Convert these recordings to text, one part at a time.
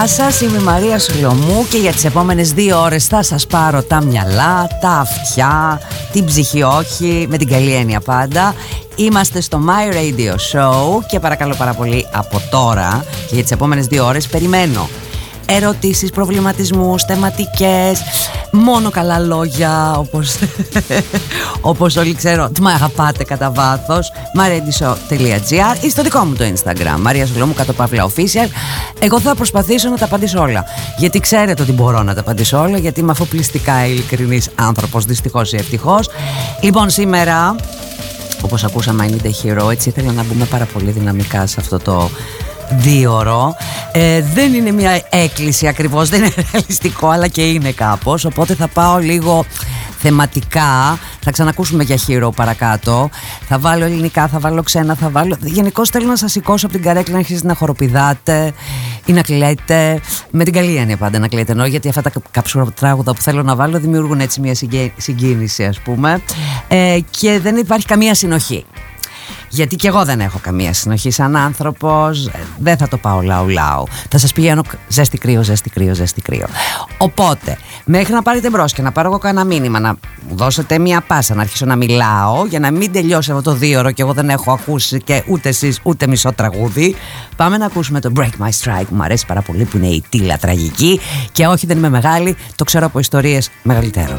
Γεια σας, είμαι η Μαρία Σουλομού και για τις επόμενες δύο ώρες θα σας πάρω τα μυαλά, τα αυτιά, την ψυχή όχι, με την καλή έννοια πάντα. Είμαστε στο My Radio Show και παρακαλώ πάρα πολύ από τώρα και για τις επόμενες δύο ώρες περιμένω ερωτήσεις, προβληματισμούς, θεματικές, μόνο καλά λόγια όπως, όπως όλοι ξέρω τι με αγαπάτε κατά βάθος mariadiso.gr ή στο δικό μου το Instagram Μαρία Σουλόμου κάτω παύλα official εγώ θα προσπαθήσω να τα απαντήσω όλα. Γιατί ξέρετε ότι μπορώ να τα απαντήσω όλα γιατί είμαι αφοπλιστικά ειλικρινής άνθρωπος δυστυχώς ή ευτυχώς. Λοιπόν σήμερα όπως ακούσαμε I Need a Hero έτσι ήθελα να μπούμε πάρα πολύ δυναμικά σε αυτό το δύο ε, δεν είναι μια έκκληση ακριβώς, δεν είναι ρεαλιστικό αλλά και είναι κάπως. Οπότε θα πάω λίγο θεματικά. Θα ξανακούσουμε για χείρο παρακάτω. Θα βάλω ελληνικά, θα βάλω ξένα θα βάλω... γενικώς θέλω να σας σηκώσω από την καρέκλα να αρχίσετε να χοροπηδάτε ή να κλαίτε. Με την καλή έννοια πάντα να κλαίτε ενώ γιατί αυτά τα κάψουρα τράγουδα που θέλω να βάλω δημιουργούν έτσι μια συγκίνηση ας πούμε. Ε, και δεν υπάρχει καμία συνοχή γιατί και εγώ δεν έχω καμία συνοχή σαν άνθρωπος. Δεν θα το πάω λαού λαού. Θα σας πηγαίνω ζέστη κρύο, ζέστη κρύο, ζέστη κρύο. Οπότε, μέχρι να πάρετε μπρος και να πάρω εγώ κανένα μήνυμα, να μου δώσετε μία πάσα να αρχίσω να μιλάω, για να μην τελειώσει αυτό το δύο ώρο και εγώ δεν έχω ακούσει και ούτε εσείς ούτε μισό τραγούδι. Πάμε να ακούσουμε το Break My Strike που μου αρέσει πάρα πολύ, που είναι η τίλα τραγική. Και όχι, δεν είμαι μεγάλη, το ξέρω από ιστορίες μεγαλύτερων.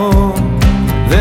Δεν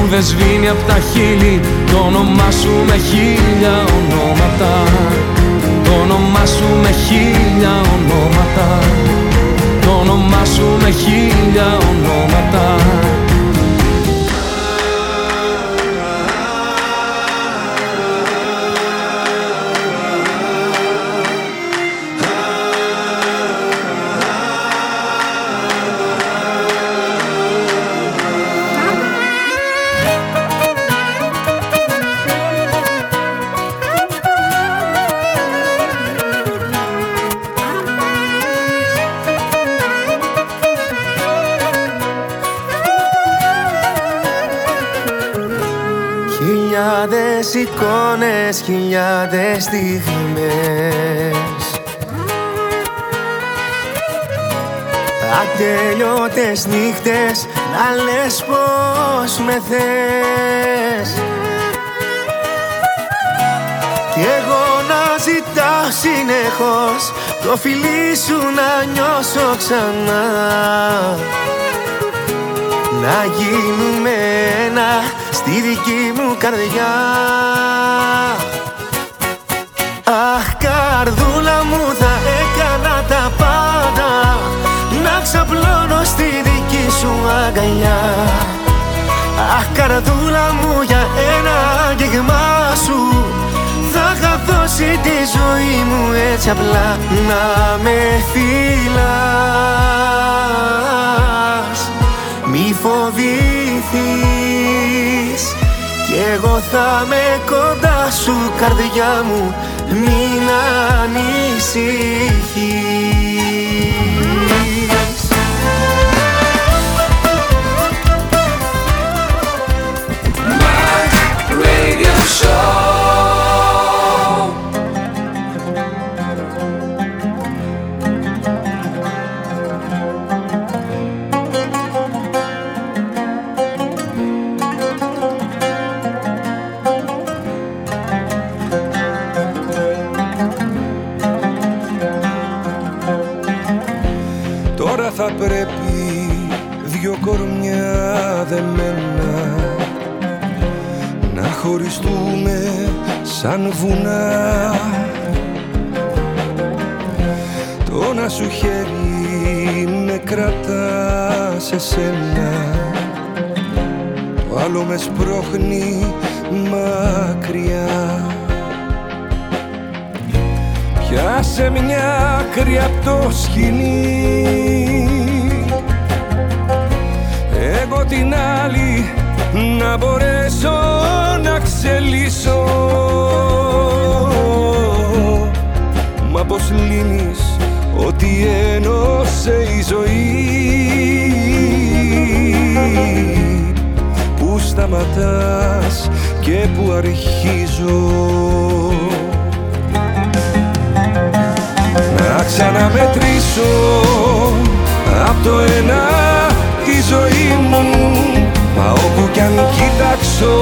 που δεν σβήνει απ' τα χείλη. Το όνομά σου με χίλια ονόματα. Το όνομά σου με χίλια ονόματα. Το όνομά σου με χίλια ονόματα Χιλιάδες εικόνες, χιλιάδες στιγμές. Ατελειώτες νύχτες να λες πως με θες. Κι εγώ να ζητάω συνεχώς το φιλί σου να νιώσω ξανά. Να γίνουμε ένα στη δική μου καρδιά. Αχ καρδούλα μου θα έκανα τα πάντα Να ξαπλώνω στη δική σου αγκαλιά. Αχ καρδούλα μου για ένα αγγίγμα σου Θα είχα δώσει τη ζωή μου έτσι απλά Να με φυλάς. μη φοβηθείς Κι εγώ θα με κοντά σου καρδιά μου Μην ανησυχείς Radio Show. Σαν βουνά. Το ένα σου χέρι με κρατά σε σένα. Το άλλο με σπρώχνει μακριά. Πιάσε μια άκρη απ' το σκηνή Εγώ την άλλη να μπορέσω να ξελίσω. Μα πως λύνεις ότι ένωσε η ζωή; Πού σταματάς και πού αρχίζω. Ξαναμετρήσω Απ' το ένα τη ζωή μου Μα όπου κι αν κοιτάξω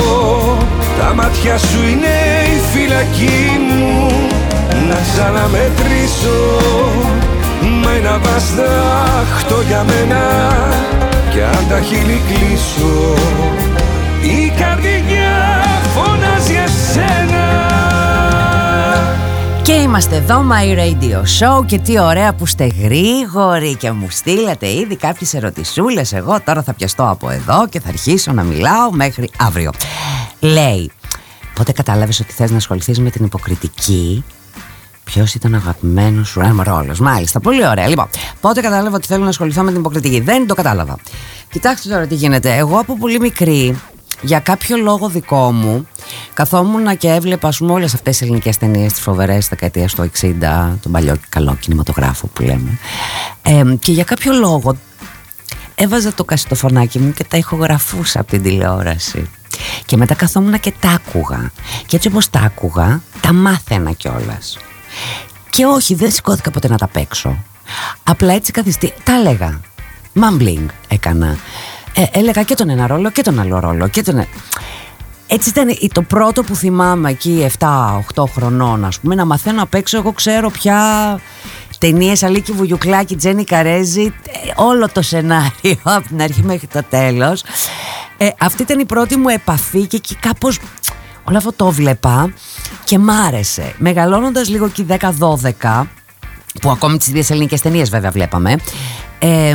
Τα μάτια σου είναι η φυλακή μου. Να ξαναμετρήσω Μα ένα βαστάχτο για μένα. Κι αν τα χείλη κλείσω Η καρδιά φωνάζει εσένα και είμαστε εδώ, My Radio Show και τι ωραία που είστε γρήγοροι και μου στείλατε ήδη κάποιες ερωτησούλες Εγώ τώρα θα πιαστώ από εδώ και θα αρχίσω να μιλάω μέχρι αύριο Λέει, πότε κατάλαβες ότι θες να ασχοληθείς με την υποκριτική; Ποιος ήταν ο αγαπημένος σου έμ ρόλος; Μάλιστα, πολύ ωραία. Λοιπόν, πότε κατάλαβα ότι θέλω να ασχοληθώ με την υποκριτική; Δεν το κατάλαβα. Κοιτάξτε τώρα τι γίνεται. Εγώ από πολύ μικρή για κάποιο λόγο δικό μου καθόμουν και έβλεπα ας πούμε όλες αυτές τις ελληνικές ταινίες τις φοβερές δεκαετίας του 60 τον παλιό καλό κινηματογράφο που λέμε. Και για κάποιο λόγο έβαζα το κασιτοφωνάκι μου και τα ηχογραφούσα από την τηλεόραση. Και μετά καθόμουν και τα άκουγα. Και έτσι όπως τα άκουγα τα μάθαινα κιόλας. και όχι δεν σηκώθηκα ποτέ να τα παίξω. Απλά έτσι καθιστή τα έλεγα. Mumbling έκανα ε, έλεγα και τον ένα ρόλο και τον άλλο ρόλο. Και τον... Ε, έτσι ήταν το πρώτο που θυμάμαι εκεί 7-8 χρονών ας πούμε να μαθαίνω απ' έξω εγώ ξέρω πια ταινίες Αλίκη Βουγιουκλάκη, Τζένι Καρέζη ε, όλο το σενάριο από την αρχή μέχρι το τέλος ε, αυτή ήταν η πρώτη μου επαφή και εκεί κάπως όλο αυτό το βλέπα και μ' άρεσε μεγαλώνοντας λίγο εκεί 10-12 που ακόμη τις ίδιες ελληνικές ταινίες βέβαια βλέπαμε ε,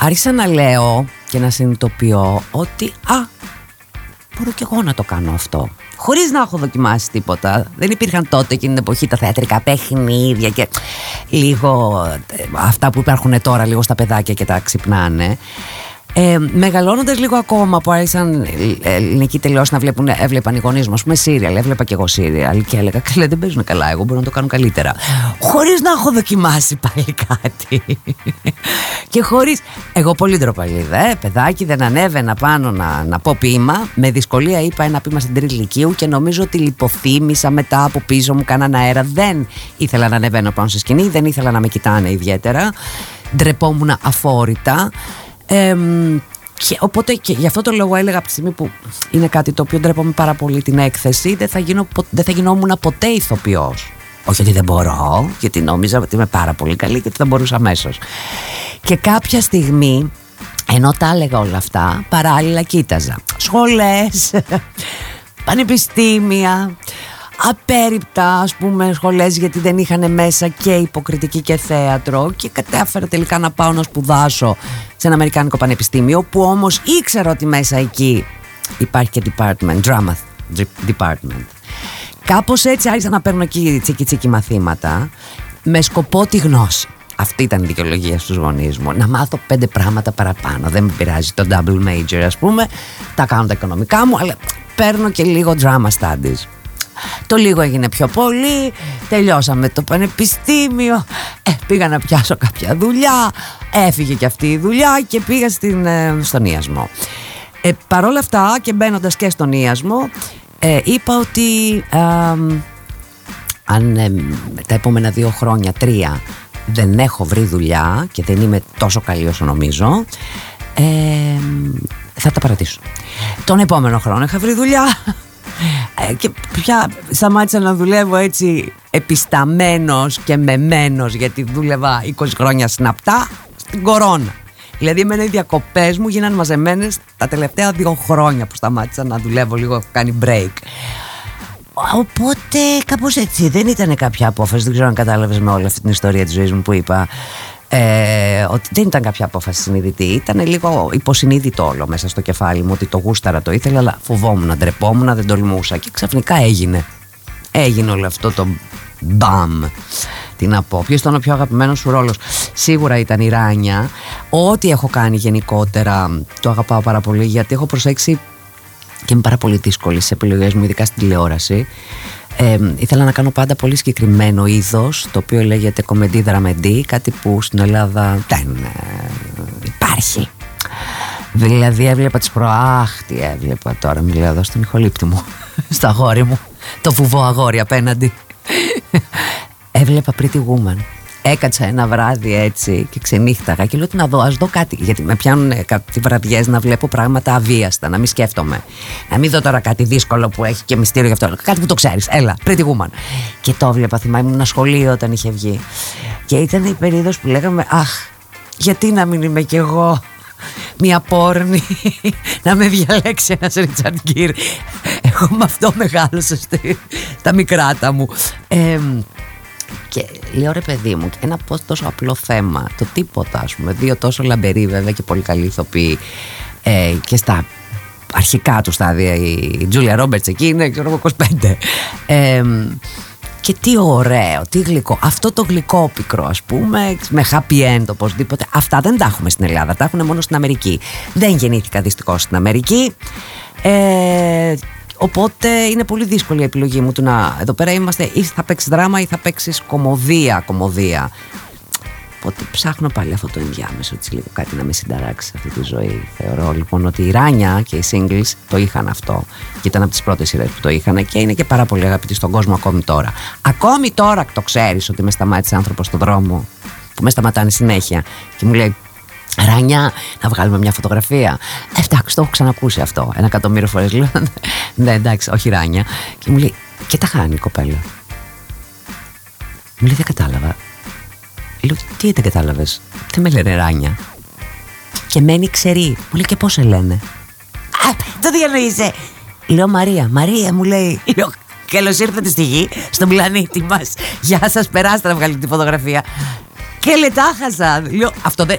άρχισα να λέω και να συνειδητοποιώ ότι α, μπορώ κι εγώ να το κάνω αυτό. Χωρίς να έχω δοκιμάσει τίποτα. Δεν υπήρχαν τότε εκείνη την εποχή τα θεατρικά παιχνίδια και λίγο ε, αυτά που υπάρχουν τώρα λίγο στα παιδάκια και τα ξυπνάνε. Ε, Μεγαλώνοντας λίγο ακόμα που άρχισαν ε, ελληνικοί τελειώσει να βλέπουν, έβλεπαν οι γονείς μου, ας πούμε, σύριαλ. Έβλεπα και εγώ σύριαλ και έλεγα: Καλέ, δεν παίζουν καλά. Εγώ μπορώ να το κάνω καλύτερα. Χωρίς να έχω δοκιμάσει πάλι κάτι. και χωρίς. Εγώ πολύ ντροπαλίδα, ε, παιδάκι, δεν ανέβαινα πάνω να, να πω ποίημα. Με δυσκολία είπα ένα ποίημα στην τρίτη ηλικίου και νομίζω ότι λιποθύμησα μετά από πίσω μου, κάναν αέρα. Δεν ήθελα να ανεβαίνω πάνω στη σκηνή, δεν ήθελα να με κοιτάνε ιδιαίτερα. Ντρεπόμουν αφόρητα. Ε, και οπότε και γι' αυτό το λόγο έλεγα από τη στιγμή που είναι κάτι το οποίο ντρέπομαι πάρα πολύ την έκθεση, δεν θα, γίνω, δεν θα γινόμουν ποτέ ηθοποιός. Όχι ότι δεν μπορώ, γιατί νόμιζα ότι είμαι πάρα πολύ καλή και ότι θα μπορούσα αμέσως. Και κάποια στιγμή, ενώ τα έλεγα όλα αυτά, παράλληλα κοίταζα. Σχολές, πανεπιστήμια, απέριπτα ας πούμε σχολές γιατί δεν είχαν μέσα και υποκριτική και θέατρο και κατάφερα τελικά να πάω να σπουδάσω σε ένα Αμερικάνικο πανεπιστήμιο που όμως ήξερα ότι μέσα εκεί υπάρχει και department, drama department. Κάπως έτσι άρχισα να παίρνω εκεί τσίκι τσίκι μαθήματα με σκοπό τη γνώση. Αυτή ήταν η δικαιολογία στους γονείς μου. Να μάθω πέντε πράγματα παραπάνω. Δεν με πειράζει το double major ας πούμε. Τα κάνω τα οικονομικά μου αλλά παίρνω και λίγο drama studies. Το λίγο έγινε πιο πολύ, τελειώσαμε το πανεπιστήμιο, ε, πήγα να πιάσω κάποια δουλειά, έφυγε και αυτή η δουλειά και πήγα στην, ε, στον Ιασμό. Ε, Παρ' όλα αυτά και μπαίνοντας και στον Ιασμό, ε, είπα ότι αν ε, τα επόμενα δύο χρόνια, τρία, δεν έχω βρει δουλειά και δεν είμαι τόσο καλή όσο νομίζω, θα τα παρατήσω. Τον επόμενο χρόνο είχα βρει δουλειά ε, και πια σταμάτησα να δουλεύω έτσι επισταμένος και μεμένος γιατί δούλευα 20 χρόνια συναπτά στην κορώνα. Δηλαδή εμένα οι διακοπές μου γίνανε μαζεμένες τα τελευταία δύο χρόνια που σταμάτησα να δουλεύω λίγο, έχω κάνει break. Οπότε κάπως έτσι δεν ήταν κάποια απόφαση, δεν ξέρω αν κατάλαβες με όλη αυτή την ιστορία της ζωής μου που είπα ε, ότι δεν ήταν κάποια απόφαση συνειδητή. Ήταν λίγο υποσυνείδητο όλο μέσα στο κεφάλι μου ότι το γούσταρα το ήθελα, αλλά φοβόμουν, ντρεπόμουν, δεν τολμούσα. Και ξαφνικά έγινε. Έγινε όλο αυτό το μπαμ. Τι να πω, ποιος ήταν ο πιο αγαπημένος σου ρόλος. Σίγουρα ήταν η Ράνια. Ό,τι έχω κάνει γενικότερα το αγαπάω πάρα πολύ γιατί έχω προσέξει και είμαι πάρα πολύ δύσκολη στι επιλογές μου, ειδικά στην τηλεόραση. Ε, ήθελα να κάνω πάντα πολύ συγκεκριμένο είδος, το οποίο λέγεται κομμεντή δραμεντή, κάτι που στην Ελλάδα δεν ε, υπάρχει. Δηλαδή έβλεπα τις προάχ, τι έβλεπα τώρα, μιλάω εδώ στον ηχολήπτη μου, στα αγόρι μου, το βουβό αγόρι απέναντι. έβλεπα Pretty Woman, έκατσα ένα βράδυ έτσι και ξενύχταγα και λέω τι να δω, ας δω κάτι. Γιατί με πιάνουν κάτι βραδιές να βλέπω πράγματα αβίαστα, να μην σκέφτομαι. Να μην δω τώρα κάτι δύσκολο που έχει και μυστήριο γι' αυτό. Κάτι που το ξέρεις, έλα, Pretty Woman. Και το βλέπα, θυμάμαι, ήμουν σχολείο όταν είχε βγει. Και ήταν η περίοδος που λέγαμε, αχ, γιατί να μην είμαι κι εγώ μια πόρνη να με διαλέξει ένας Ρίτσαρντ Γκίρ εγώ με αυτό μεγάλωσα στα μικράτα μου ε, και λέω ρε παιδί μου, ένα τόσο απλό θέμα, το τίποτα ας πούμε, δύο τόσο λαμπεροί βέβαια και πολύ καλοί ηθοποιοί ε, και στα αρχικά του στάδια η Τζούλια Ρόμπερτς εκεί είναι ξέρω 25 ε, και τι ωραίο, τι γλυκό. Αυτό το γλυκό πικρό, ας πούμε, με happy end οπωσδήποτε. Αυτά δεν τα έχουμε στην Ελλάδα, τα έχουν μόνο στην Αμερική. Δεν γεννήθηκα δυστυχώς στην Αμερική. Ε, οπότε είναι πολύ δύσκολη η επιλογή μου του να. Εδώ πέρα είμαστε ή θα παίξεις δράμα ή θα παίξεις κομμωδία. κομμωδία. Οπότε ψάχνω πάλι αυτό το ενδιάμεσο, έτσι λίγο κάτι να με συνταράξει σε αυτή τη ζωή. Θεωρώ λοιπόν ότι η Ράνια και οι singles το είχαν αυτό. Και ήταν από τις πρώτες σειρές που το είχαν και είναι και πάρα πολύ αγαπητοί στον κόσμο ακόμη τώρα. Ακόμη τώρα το ξέρεις ότι με σταμάτησε άνθρωπος στον δρόμο, που με σταματάνε συνέχεια και μου λέει Ράνια, να βγάλουμε μια φωτογραφία. Ε, εντάξει, το έχω ξανακούσει αυτό. Ένα εκατομμύριο φορές λέω. ναι, εντάξει, όχι Ράνια. Και μου λέει, και τα χάνει η κοπέλα. Μου λέει, δεν κατάλαβα. Λέω, τι δεν κατάλαβες; Δεν με λένε Ράνια. Και μένει ξερή. Μου λέει, και πώς σε λένε; Α, το διανοείσαι. Λέω, Μαρία, Μαρία μου λέει. Λέω, Καλώς ήρθατε στη γη, στον πλανήτη μας. Γεια σας, περάστε να βγάλετε τη φωτογραφία. Και λετάχασα. Λέω, αυτό δεν.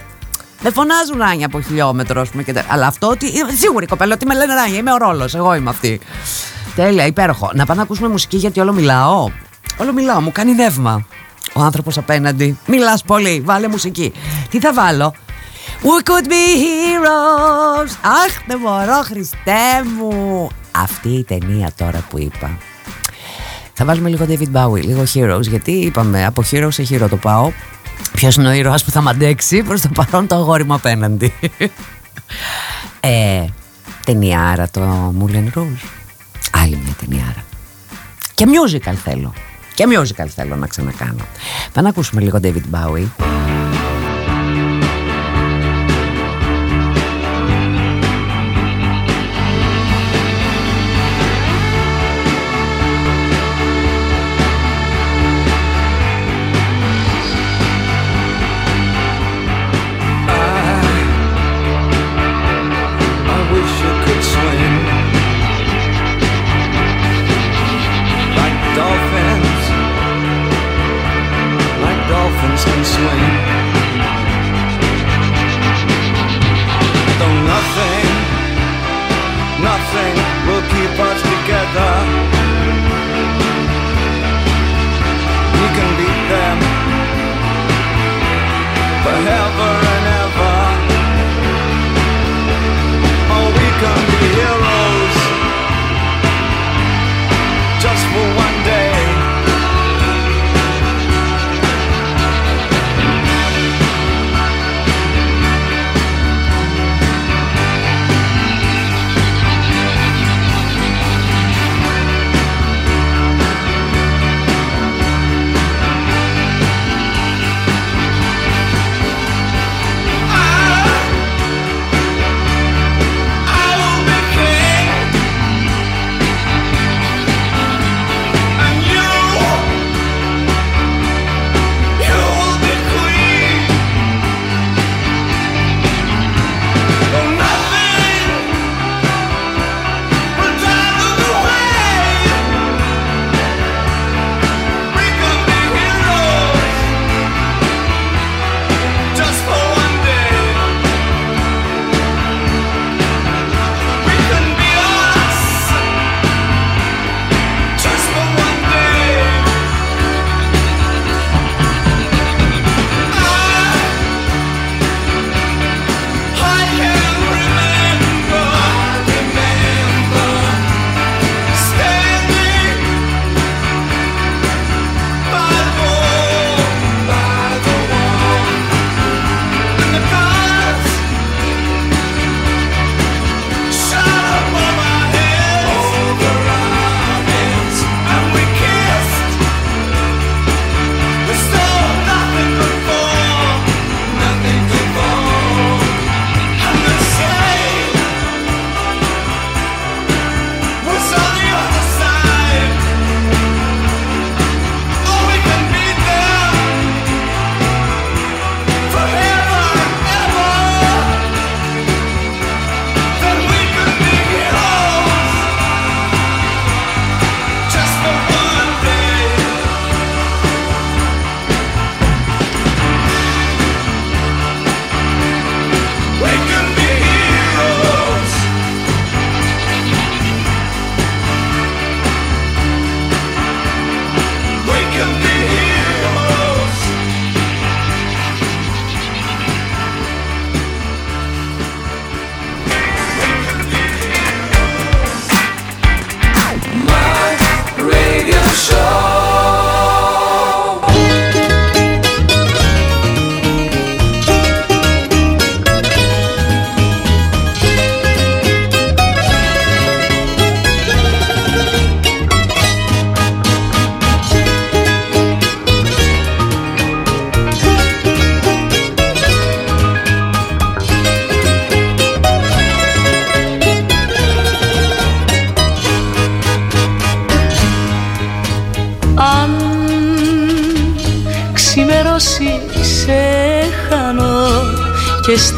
Δεν φωνάζουν Ράνια από χιλιόμετρο, ας πούμε. Και... Αλλά αυτό ότι. Σίγουρη κοπέλα ότι με λένε Ράνια. Είμαι ο ρόλος. Εγώ είμαι αυτή. Τέλεια, υπέροχο. Να πάμε να ακούσουμε μουσική γιατί όλο μιλάω. Όλο μιλάω, μου κάνει νεύμα ο άνθρωπος απέναντι. Μιλάς πολύ, βάλε μουσική. Τι θα βάλω; We could be heroes. Αχ, δεν μπορώ, Χριστέ μου. Αυτή η ταινία τώρα που είπα. Θα βάλουμε λίγο David Bowie, λίγο Heroes, γιατί είπαμε από Heroes σε Hero το πάω. Ποιος είναι ο ήρωας που θα μ' αντέξει προς το παρόν το αγόρι μου απέναντι. ε, ταινιάρα το Moulin Rouge. Άλλη μια ταινιάρα. Και musical θέλω. Και musical θέλω να ξανακάνω. Πάμε να ακούσουμε λίγο David Bowie. dolphins, like dolphins can swim.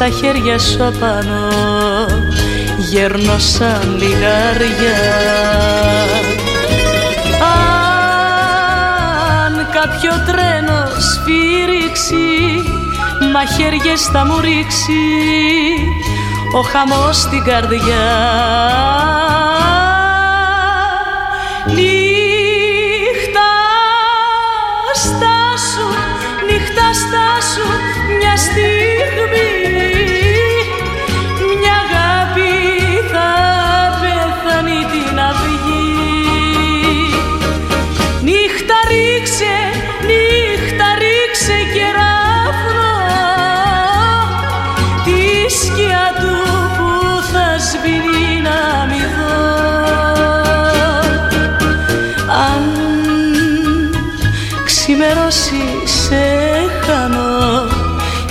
Στα χέρια σου απάνω γέρνω σαν λιγάρια. Αν κάποιο τρένο σφύριξει μαχαίριες θα μου ρίξει ο χαμός στην καρδιά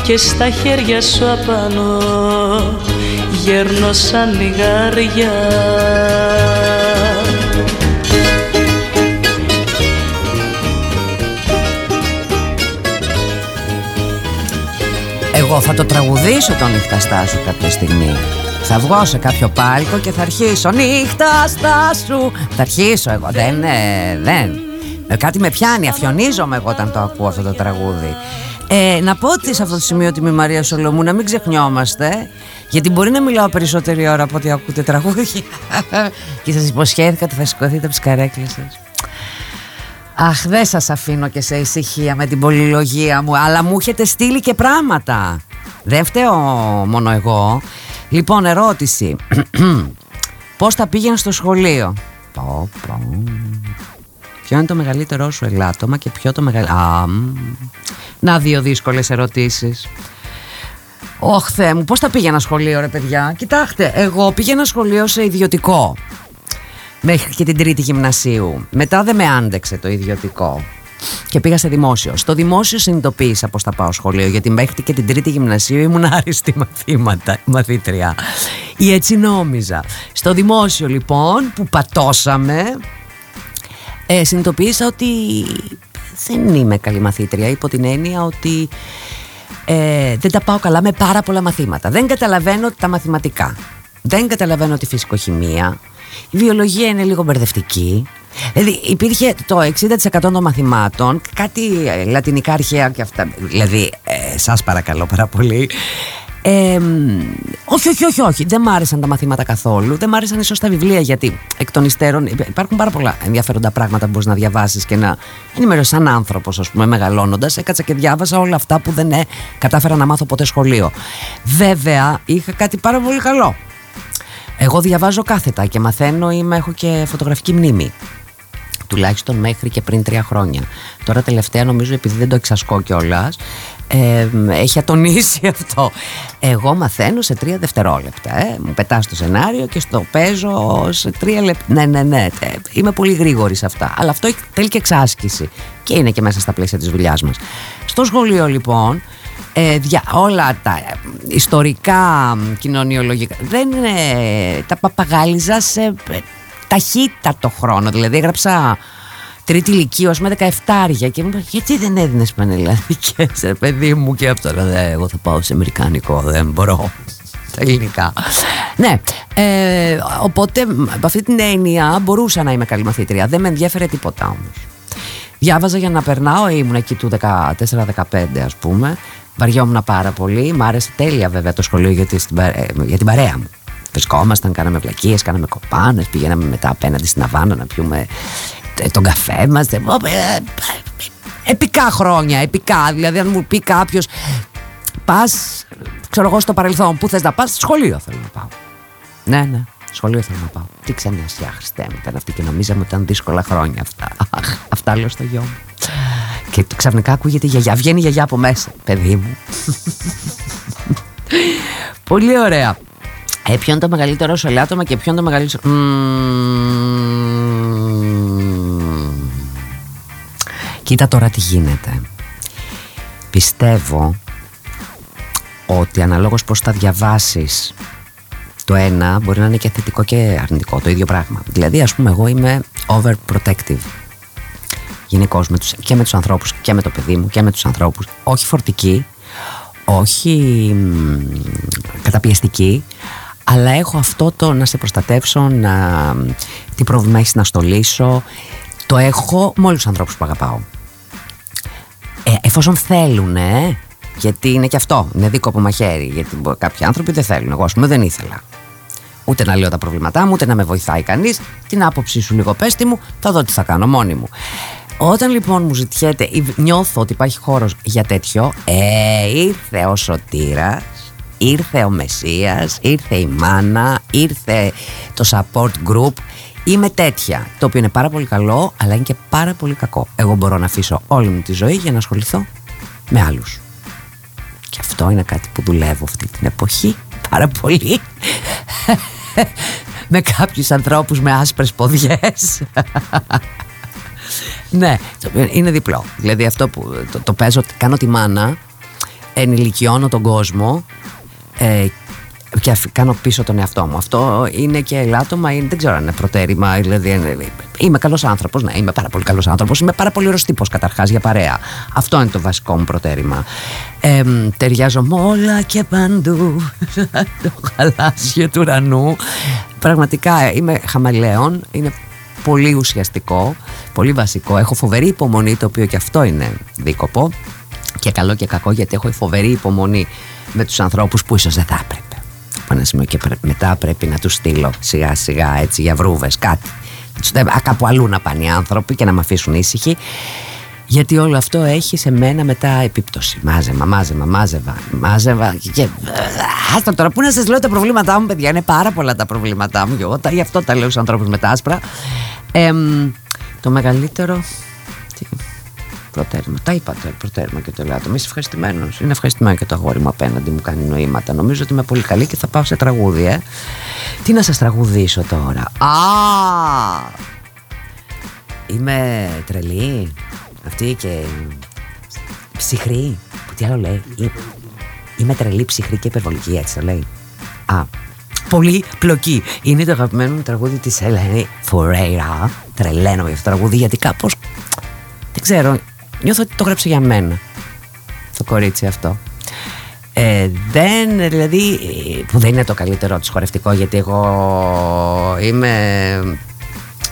και στα χέρια σου απάνω γέρνω σαν λιγάρια Εγώ θα το τραγουδήσω το νύχτα σου κάποια στιγμή. Θα βγω σε κάποιο πάλκο και θα αρχίσω νύχτα σου. Θα αρχίσω εγώ. Δεν, ε, δεν. Ε, κάτι με πιάνει, αφιονίζομαι εγώ όταν το ακούω αυτό το τραγούδι. Ε, να πω ότι σε αυτό το σημείο τη Μαρία Σολομού να μην ξεχνιόμαστε γιατί μπορεί να μιλάω περισσότερη ώρα από ότι ακούτε τραγούδια και σας υποσχέθηκα ότι θα σηκωθείτε από τις καρέκλες σας. Αχ, δεν σας αφήνω και σε ησυχία με την πολυλογία μου, αλλά μου έχετε στείλει και πράγματα. Δεν φταίω μόνο εγώ. Λοιπόν, ερώτηση. Πώς θα πήγαινε στο σχολείο; Πω, πω. Ποιο είναι το μεγαλύτερό σου ελάττωμα και ποιο το μεγαλύτερο... Α, μ. να δύο δύσκολες ερωτήσεις. Ωχ, Θεέ μου, πώς θα πήγαινα σχολείο ρε παιδιά; Κοιτάξτε, εγώ πήγαινα σχολείο σε ιδιωτικό. Μέχρι και την τρίτη γυμνασίου. Μετά δεν με άντεξε το ιδιωτικό. Και πήγα σε δημόσιο. Στο δημόσιο συνειδητοποίησα πώς θα πάω σχολείο, γιατί μέχρι και την τρίτη γυμνασίου ήμουν άριστη μαθήματα, μαθήτρια. Ή έτσι νόμιζα. Στο δημόσιο λοιπόν που πατώσαμε, ε, συνειδητοποίησα ότι δεν είμαι καλή μαθήτρια υπό την έννοια ότι ε, δεν τα πάω καλά με πάρα πολλά μαθήματα. Δεν καταλαβαίνω τα μαθηματικά. Δεν καταλαβαίνω τη φυσικοχημία. Η βιολογία είναι λίγο μπερδευτική. Δηλαδή υπήρχε το 60% των μαθημάτων, κάτι ε, λατινικά αρχαία και αυτά. Δηλαδή, ε, σας παρακαλώ πάρα πολύ. Ε, μ, όχι, όχι, όχι, όχι. Δεν μ' άρεσαν τα μαθήματα καθόλου. Δεν μ' άρεσαν ίσως τα βιβλία γιατί εκ των υστέρων υπ- υπάρχουν πάρα πολλά ενδιαφέροντα πράγματα που μπορείς να διαβάσεις και να ενημερώσεις σαν άνθρωπος, ας πούμε, μεγαλώνοντας. Έκατσα και διάβασα όλα αυτά που δεν ε, κατάφερα να μάθω ποτέ σχολείο. Βέβαια, είχα κάτι πάρα πολύ καλό. Εγώ διαβάζω κάθετα και μαθαίνω, είμαι, έχω και φωτογραφική μνήμη. Τουλάχιστον μέχρι και πριν τρία χρόνια. Τώρα τελευταία νομίζω επειδή δεν το εξασκώ κιόλας, ε, έχει ατονίσει αυτό. Εγώ μαθαίνω σε τρία δευτερόλεπτα. Ε. Μου πετάς το σενάριο και στο παίζω σε τρία λεπτά. Ναι, ναι, ναι. ε, Είμαι πολύ γρήγορη σε αυτά. Αλλά αυτό θέλει και εξάσκηση. Και είναι και μέσα στα πλαίσια της δουλειάς μας. Στο σχολείο λοιπόν, ε, δια, όλα τα ε, ιστορικά, μ, κοινωνιολογικά, δεν είναι, τα παπαγάλιζα σε ε, ταχύτατο χρόνο. Δηλαδή έγραψα τρίτη ηλικία με 17 και μου είπε γιατί δεν έδινες πανελλαδικές ρε παιδί μου και αυτό λέω «Ε, εγώ θα πάω σε αμερικάνικο δεν μπορώ τα ελληνικά ναι ε, οπότε από αυτή την έννοια μπορούσα να είμαι καλή μαθήτρια δεν με ενδιαφέρε τίποτα όμως Διάβαζα για να περνάω, ήμουν εκεί του 14-15 ας πούμε. Βαριόμουν πάρα πολύ. Μ' άρεσε τέλεια βέβαια το σχολείο γιατί στην παρέ- ε, για την παρέα μου. Βρισκόμασταν, κάναμε βλακίες, κάναμε κοπάνες, πηγαίναμε μετά απέναντι στην Αβάνα να πιούμε ε, τον καφέ μας. Ε, ε, Επικά χρόνια, επικά. Δηλαδή αν μου πει κάποιος πας, ξέρω εγώ στο παρελθόν, πού θες να πας, σχολείο θέλω να πάω. Ναι, ναι. Σχολείο θέλω να πάω. Τι ξενιασιά, Χριστέ μου, ήταν αυτή και νομίζαμε ότι ήταν δύσκολα χρόνια αυτά. Αχ, αυτά λέω στο γιο μου. Και ξαφνικά ακούγεται η γιαγιά. Βγαίνει η γιαγιά από μέσα, παιδί μου. Πολύ ωραία. Ε, ποιο είναι το μεγαλύτερο σου ελάττωμα και ποιο είναι το μεγαλύτερο. Μμμ. Κοίτα τώρα τι γίνεται. Πιστεύω ότι αναλόγως πώς θα διαβάσεις το ένα μπορεί να είναι και θετικό και αρνητικό το ίδιο πράγμα. Δηλαδή ας πούμε εγώ είμαι overprotective γενικώς με τους, και με τους ανθρώπους και με το παιδί μου και με τους ανθρώπους όχι φορτική όχι καταπιεστική αλλά έχω αυτό το να σε προστατεύσω, να, τι πρόβλημα έχεις να στολίσω. Το έχω με όλους τους ανθρώπους που αγαπάω. Ε, εφόσον θέλουν, ε, γιατί είναι και αυτό, είναι δίκο από μαχαίρι. Γιατί κάποιοι άνθρωποι δεν θέλουν. Εγώ, ας πούμε, δεν ήθελα. Ούτε να λέω τα προβλήματά μου, ούτε να με βοηθάει κανείς. Την άποψή σου λίγο πέστη μου, θα δω τι θα κάνω μόνη μου. Όταν λοιπόν μου ζητιέται ή νιώθω ότι υπάρχει χώρος για τέτοιο, ε, ήρθε ο Σωτήρας, ήρθε ο Μεσσίας, ήρθε η Μάνα, ήρθε το support group. Είμαι τέτοια, το οποίο είναι πάρα πολύ καλό, αλλά είναι και πάρα πολύ κακό. Εγώ μπορώ να αφήσω όλη μου τη ζωή για να ασχοληθώ με άλλους. Και αυτό είναι κάτι που δουλεύω αυτή την εποχή πάρα πολύ με κάποιους ανθρώπους με άσπρες ποδιές ναι, είναι διπλό. Δηλαδή αυτό που το, το παίζω, κάνω τη μάνα, ενηλικιώνω τον κόσμο ε, και κάνω πίσω τον εαυτό μου. Αυτό είναι και ελάττωμα, είναι, δεν ξέρω αν είναι προτέρημα. Δηλαδή, είμαι καλός άνθρωπος, ναι, είμαι πάρα πολύ καλός άνθρωπος. Είμαι πάρα πολύ ωραίο τύπο καταρχάς για παρέα. Αυτό είναι το βασικό μου προτέρημα. Ε, ταιριάζω με όλα και παντού. το γαλάζιο του ουρανού. Πραγματικά είμαι χαμαλέον. Είναι πολύ ουσιαστικό, πολύ βασικό. Έχω φοβερή υπομονή, το οποίο και αυτό είναι δίκοπο. Και καλό και κακό, γιατί έχω φοβερή υπομονή με τους ανθρώπους που ίσως δεν θα έπρεπε. Από ένα σημείο και μετά πρέπει να τους στείλω σιγά σιγά έτσι για βρούβες κάτι. Κάπου αλλού να πάνε οι άνθρωποι και να με αφήσουν ήσυχοι. Γιατί όλο αυτό έχει σε μένα μετά επίπτωση. Μάζεμα, μάζεμα, μάζευα, μάζευα. Και. Άστα τώρα, πού να σας λέω τα προβλήματά μου, παιδιά. Είναι πάρα πολλά τα προβλήματά μου. Εγώ γι' αυτό τα λέω στους ανθρώπους με τα άσπρα. το μεγαλύτερο. Τι, προτέρημα. Τα είπα το προτέρημα και το λέω. Είμαι ευχαριστημένος. Είναι ευχαριστημένο και το αγόρι μου απέναντι μου κάνει νοήματα. Νομίζω ότι είμαι πολύ καλή και θα πάω σε τραγούδι, ε. Τι να σας τραγουδήσω τώρα. Α! Είμαι τρελή. Αυτή και ψυχρή. Τι άλλο λέει. Είμαι τρελή, ψυχρή και υπερβολική, έτσι το λέει. Α, πολύ πλοκή. Είναι το αγαπημένο μου τραγούδι της Ελένη Φορέιρα. Τρελαίνω για αυτό το τραγούδι γιατί κάπως, δεν ξέρω, νιώθω ότι το γράψε για μένα. Το κορίτσι αυτό. Ε, δεν, δηλαδή, που δεν είναι το καλύτερο της χορευτικό γιατί εγώ είμαι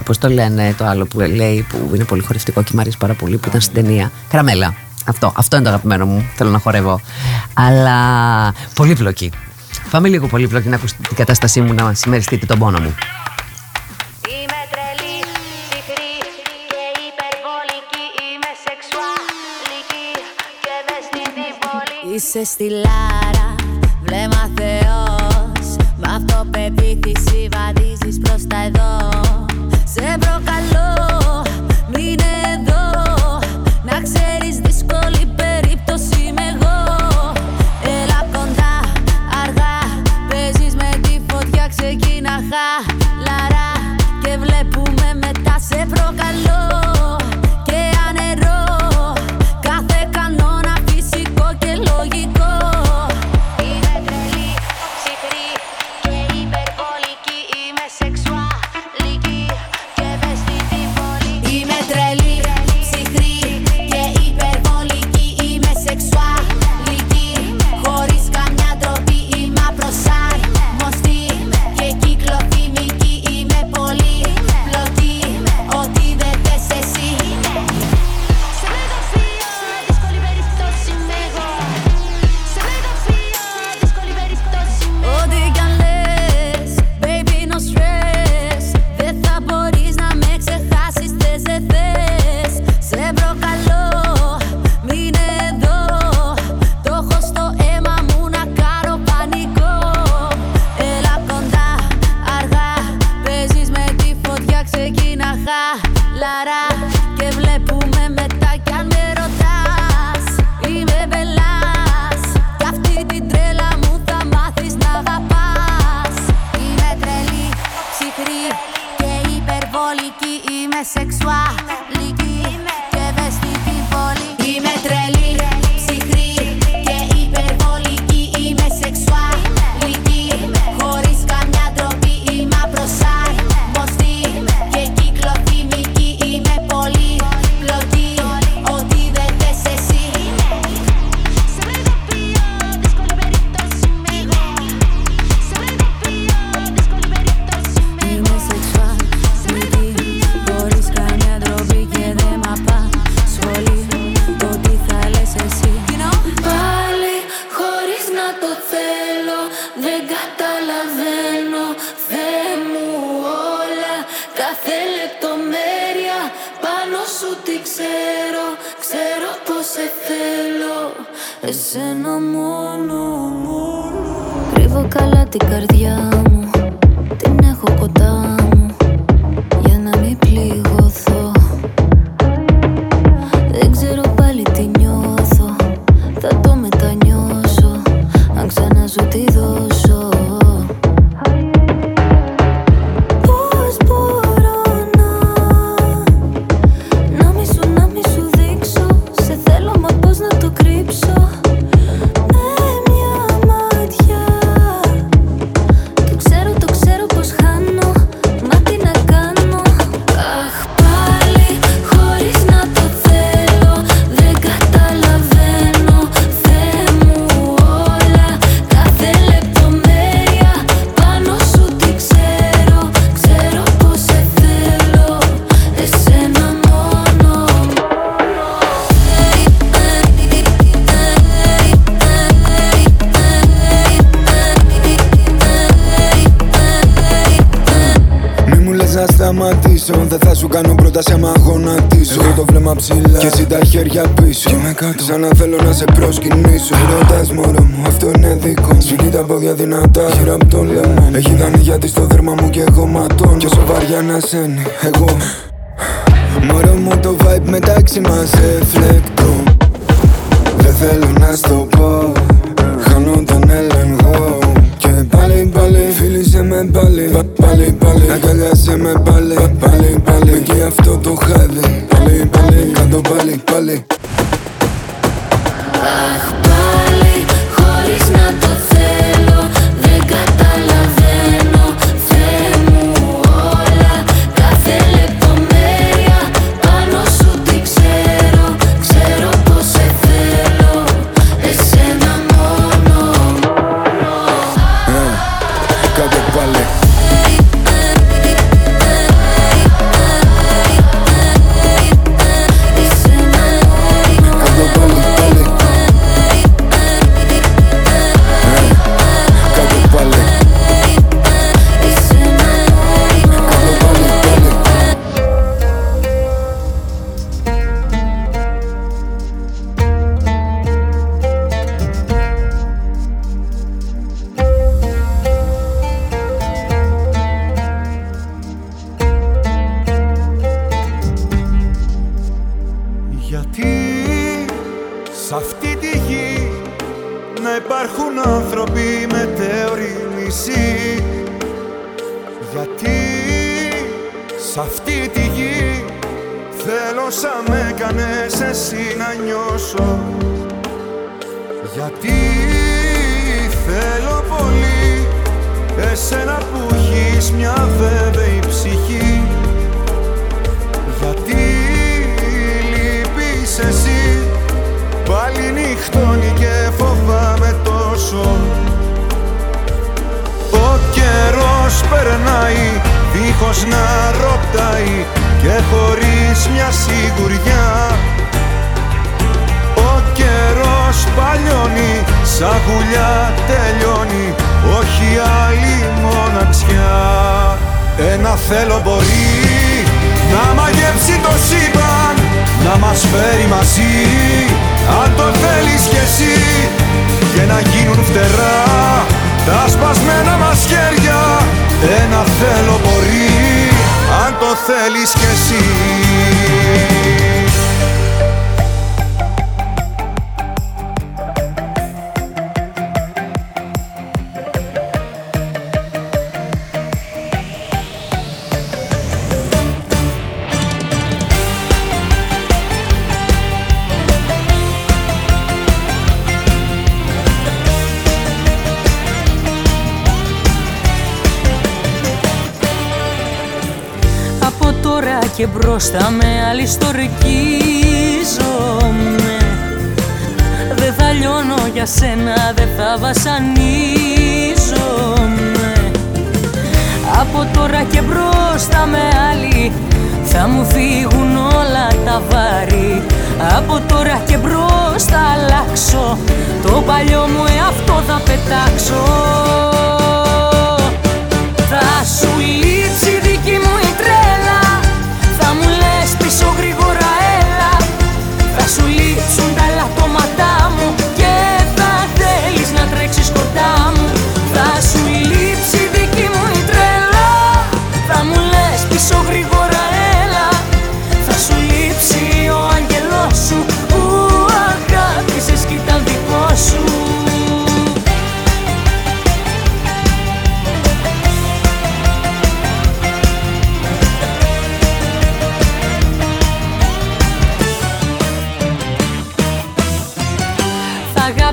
Πώς το λένε το άλλο που λέει που είναι πολύ χορευτικό και μου αρέσει πάρα πολύ που ήταν στην ταινία. Καραμέλα. Αυτό, αυτό είναι το αγαπημένο μου. Θέλω να χορεύω. Αλλά πολύπλοκη. Πάμε λίγο πολύπλοκη να ακούσετε την κατάστασή μου να συμμεριστείτε τον πόνο μου. Είσαι στη Λάρα, βλέμμα Θεός. Μ' αυτοπεποίθηση βαδίζεις προς τα εδώ. Σε προκαλώ, μην εδώ Να ξέρεις δύσκολη περίπτωση είμαι εγώ Έλα κοντά, αργά Παίζεις με τη φωτιά, ξεκίνα χαλαρά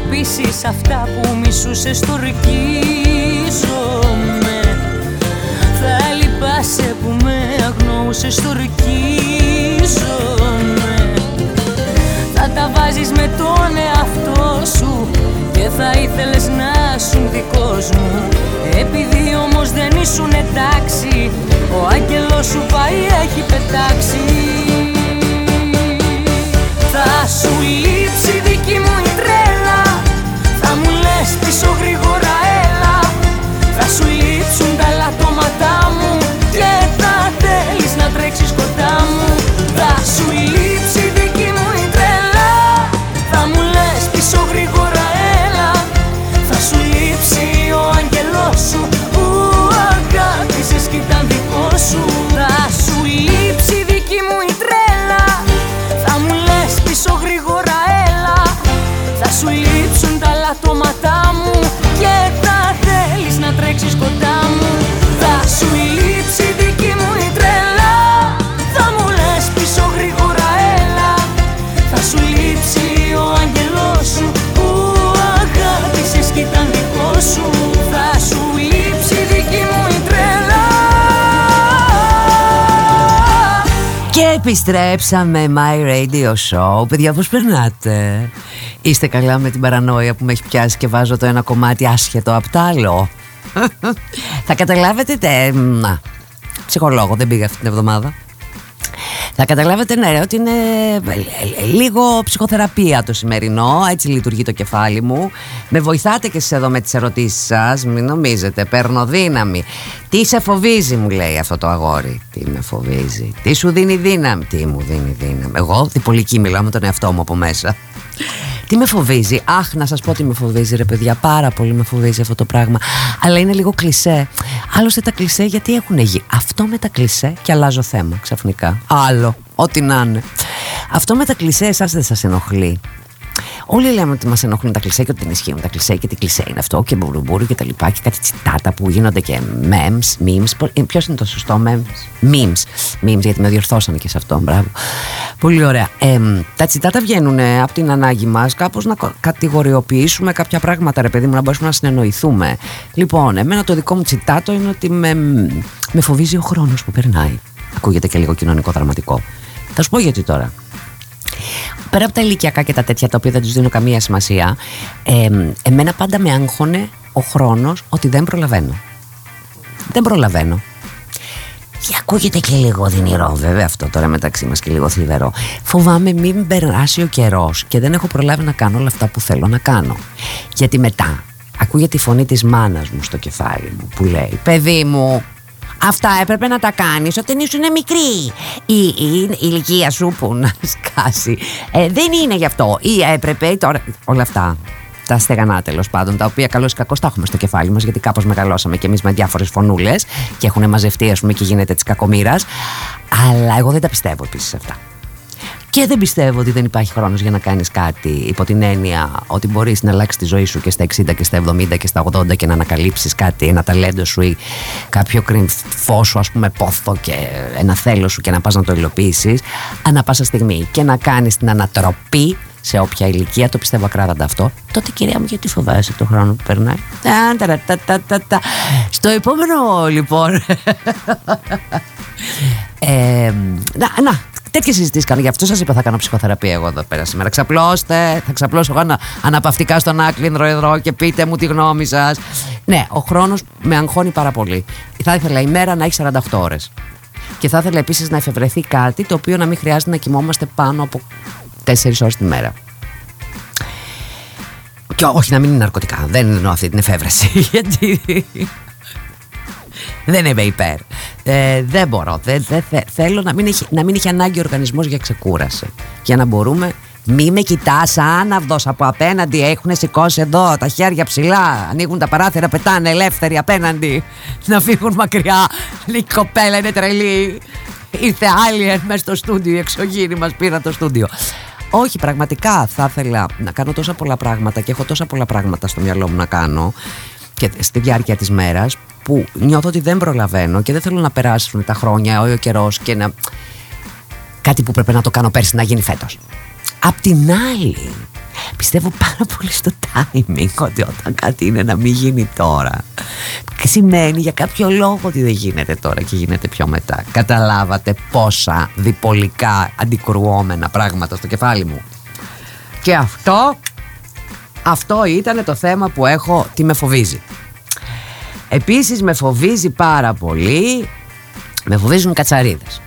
πράξεις αυτά που μισούσες στορκίζομαι Θα λυπάσαι που με αγνοούσες στορκίζομαι Θα τα βάζεις με τον εαυτό σου και θα ήθελες να σου δικός μου. Επειδή όμως δεν ήσουν εντάξει Ο άγγελος σου πάει έχει πετάξει. Θα σου λείψει πίσω γρήγορα έλα. Θα σου λείψουν τα λατώματά μου Και θα θέλεις να τρέξεις κοντά μου. Θα σου λείψει επιστρέψαμε My Radio Show. Παιδιά, πώς περνάτε; Είστε καλά με την παρανόια που με έχει πιάσει και βάζω το ένα κομμάτι άσχετο απ' το άλλο; Θα καταλάβετε τε... Να, ψυχολόγο δεν πήγα αυτή την εβδομάδα. Θα καταλάβετε ναι, ρε, ότι είναι ε, ε, λίγο ψυχοθεραπεία το σημερινό. Έτσι λειτουργεί το κεφάλι μου. Με βοηθάτε και εσείς εδώ με τις ερωτήσεις σας. Μην νομίζετε, παίρνω δύναμη. Τι σε φοβίζει, μου λέει αυτό το αγόρι. Τι με φοβίζει. Τι σου δίνει δύναμη. Τι μου δίνει δύναμη. Εγώ διπολική μιλάω με τον εαυτό μου από μέσα. Τι με φοβίζει; Αχ, να σας πω τι με φοβίζει, ρε παιδιά. Πάρα πολύ με φοβίζει αυτό το πράγμα. Αλλά είναι λίγο κλισέ. Άλλωστε τα κλισέ γιατί έχουν γίνει. Αυτό με τα κλισέ και αλλάζω θέμα ξαφνικά. Άλλο. Ό,τι να είναι. Αυτό με τα κλισέ, εσάς δεν σας ενοχλεί. Όλοι λέμε ότι μας ενοχλούν τα κλισέ και ότι δεν ισχύουν τα κλισέ και τι κλισέ είναι αυτό και μπουρουμπουρου και τα λοιπά και κάτι τσιτάτα που γίνονται και memes, memes. Ποιος είναι το σωστό memes? Memes. Memes, γιατί με διορθώσανε και σε αυτό. Μπράβο. Πολύ ωραία. Ε, τα τσιτάτα βγαίνουν από την ανάγκη μας κάπως να κα- κατηγοριοποιήσουμε κάποια πράγματα, ρε παιδί μου, να μπορέσουμε να συνεννοηθούμε. Λοιπόν, εμένα το δικό μου τσιτάτο είναι ότι με, με φοβίζει ο χρόνος που περνάει. Ακούγεται και λίγο κοινωνικό δραματικό. Θα σου πω γιατί τώρα. Πέρα από τα ηλικιακά και τα τέτοια τα οποία δεν τους δίνω καμία σημασία, ε, εμένα πάντα με άγχωνε ο χρόνος ότι δεν προλαβαίνω. Δεν προλαβαίνω. Και ακούγεται και λίγο δυνηρό, βέβαια αυτό τώρα μεταξύ μας και λίγο θλιβερό. Φοβάμαι μην περάσει ο καιρός και δεν έχω προλάβει να κάνω όλα αυτά που θέλω να κάνω. Γιατί μετά ακούγεται η φωνή της μάνας μου στο κεφάλι μου που λέει: Παιδί μου, Αυτά έπρεπε να τα κάνεις όταν ήσουν μικρή. Η, η, η ηλικία σου που να σκάσει. Ε, δεν είναι γι' αυτό. Ή έπρεπε τώρα. Όλα αυτά. Τα στεγανά τέλος πάντων, τα οποία καλώς ή κακώς τα έχουμε στο κεφάλι μας, γιατί κάπως μεγαλώσαμε κι εμείς με διάφορες φωνούλες και έχουν μαζευτεί, ας πούμε, και γίνεται της κακομήρα. Αλλά εγώ δεν τα πιστεύω επίσης αυτά. Και δεν πιστεύω ότι δεν υπάρχει χρόνος για να κάνεις κάτι υπό την έννοια ότι μπορείς να αλλάξεις τη ζωή σου και στα 60 και στα 70 και στα 80 και να ανακαλύψεις κάτι, ένα ταλέντο σου ή κάποιο κρυμφό σου ας πούμε πόθο και ένα θέλω σου και να πας να το υλοποιήσεις ανά πάσα στιγμή και να κάνεις την ανατροπή σε όποια ηλικία, το πιστεύω ακράδαντα αυτό. Τότε κυρία μου, γιατί φοβάσαι το χρόνο που περνάει; Τα, τα, τα, τα, τα, τα. Στο επόμενο λοιπόν. ε, να, να, τέτοιες συζητήσεις κάνω. Γι' αυτό σας είπα θα κάνω ψυχοθεραπεία εγώ εδώ πέρα σήμερα. Ξαπλώστε, θα ξαπλώσω εγώ ανα, αναπαυτικά στον άκλινδρο εδώ και πείτε μου τη γνώμη σας. Ναι, ο χρόνος με αγχώνει πάρα πολύ. Θα ήθελα η μέρα να έχει 48 ώρες. Και θα ήθελα επίσης να εφευρεθεί κάτι το οποίο να μην χρειάζεται να κοιμόμαστε πάνω από 4 ώρες τη μέρα. Και όχι να μην είναι ναρκωτικά. Δεν εννοώ αυτή την εφεύρεση. Γιατί. Δεν είμαι υπέρ. Ε, δεν μπορώ. Δεν, δεν θε- θέλω να μην, έχει, να μην έχει ανάγκη ο οργανισμός για ξεκούραση. Για να μπορούμε. Μη με κοιτάς άναυδος από απέναντι. Έχουν σηκώσει εδώ τα χέρια ψηλά. Ανοίγουν τα παράθυρα, πετάνε ελεύθεροι απέναντι. Να φύγουν μακριά. Λέει η κοπέλα είναι τρελή. Ήρθε άλλη μέσα στο στούντιο. Οι εξωγήινοι μας πήραν το στούντιο. Όχι, πραγματικά θα ήθελα να κάνω τόσα πολλά πράγματα και έχω τόσα πολλά πράγματα στο μυαλό μου να κάνω και στη διάρκεια της μέρας που νιώθω ότι δεν προλαβαίνω και δεν θέλω να περάσουν τα χρόνια ο καιρός και να... Κάτι που πρέπει να το κάνω πέρσι να γίνει φέτος. Απ' την άλλη, Πιστεύω πάρα πολύ στο timing ότι όταν κάτι είναι να μην γίνει τώρα σημαίνει για κάποιο λόγο ότι δεν γίνεται τώρα και γίνεται πιο μετά. Καταλάβατε πόσα διπολικά αντικρουόμενα πράγματα στο κεφάλι μου. Και αυτό, αυτό ήταν το θέμα που έχω, τι με φοβίζει. Επίσης με φοβίζει πάρα πολύ, με φοβίζουν οι κατσαρίδες.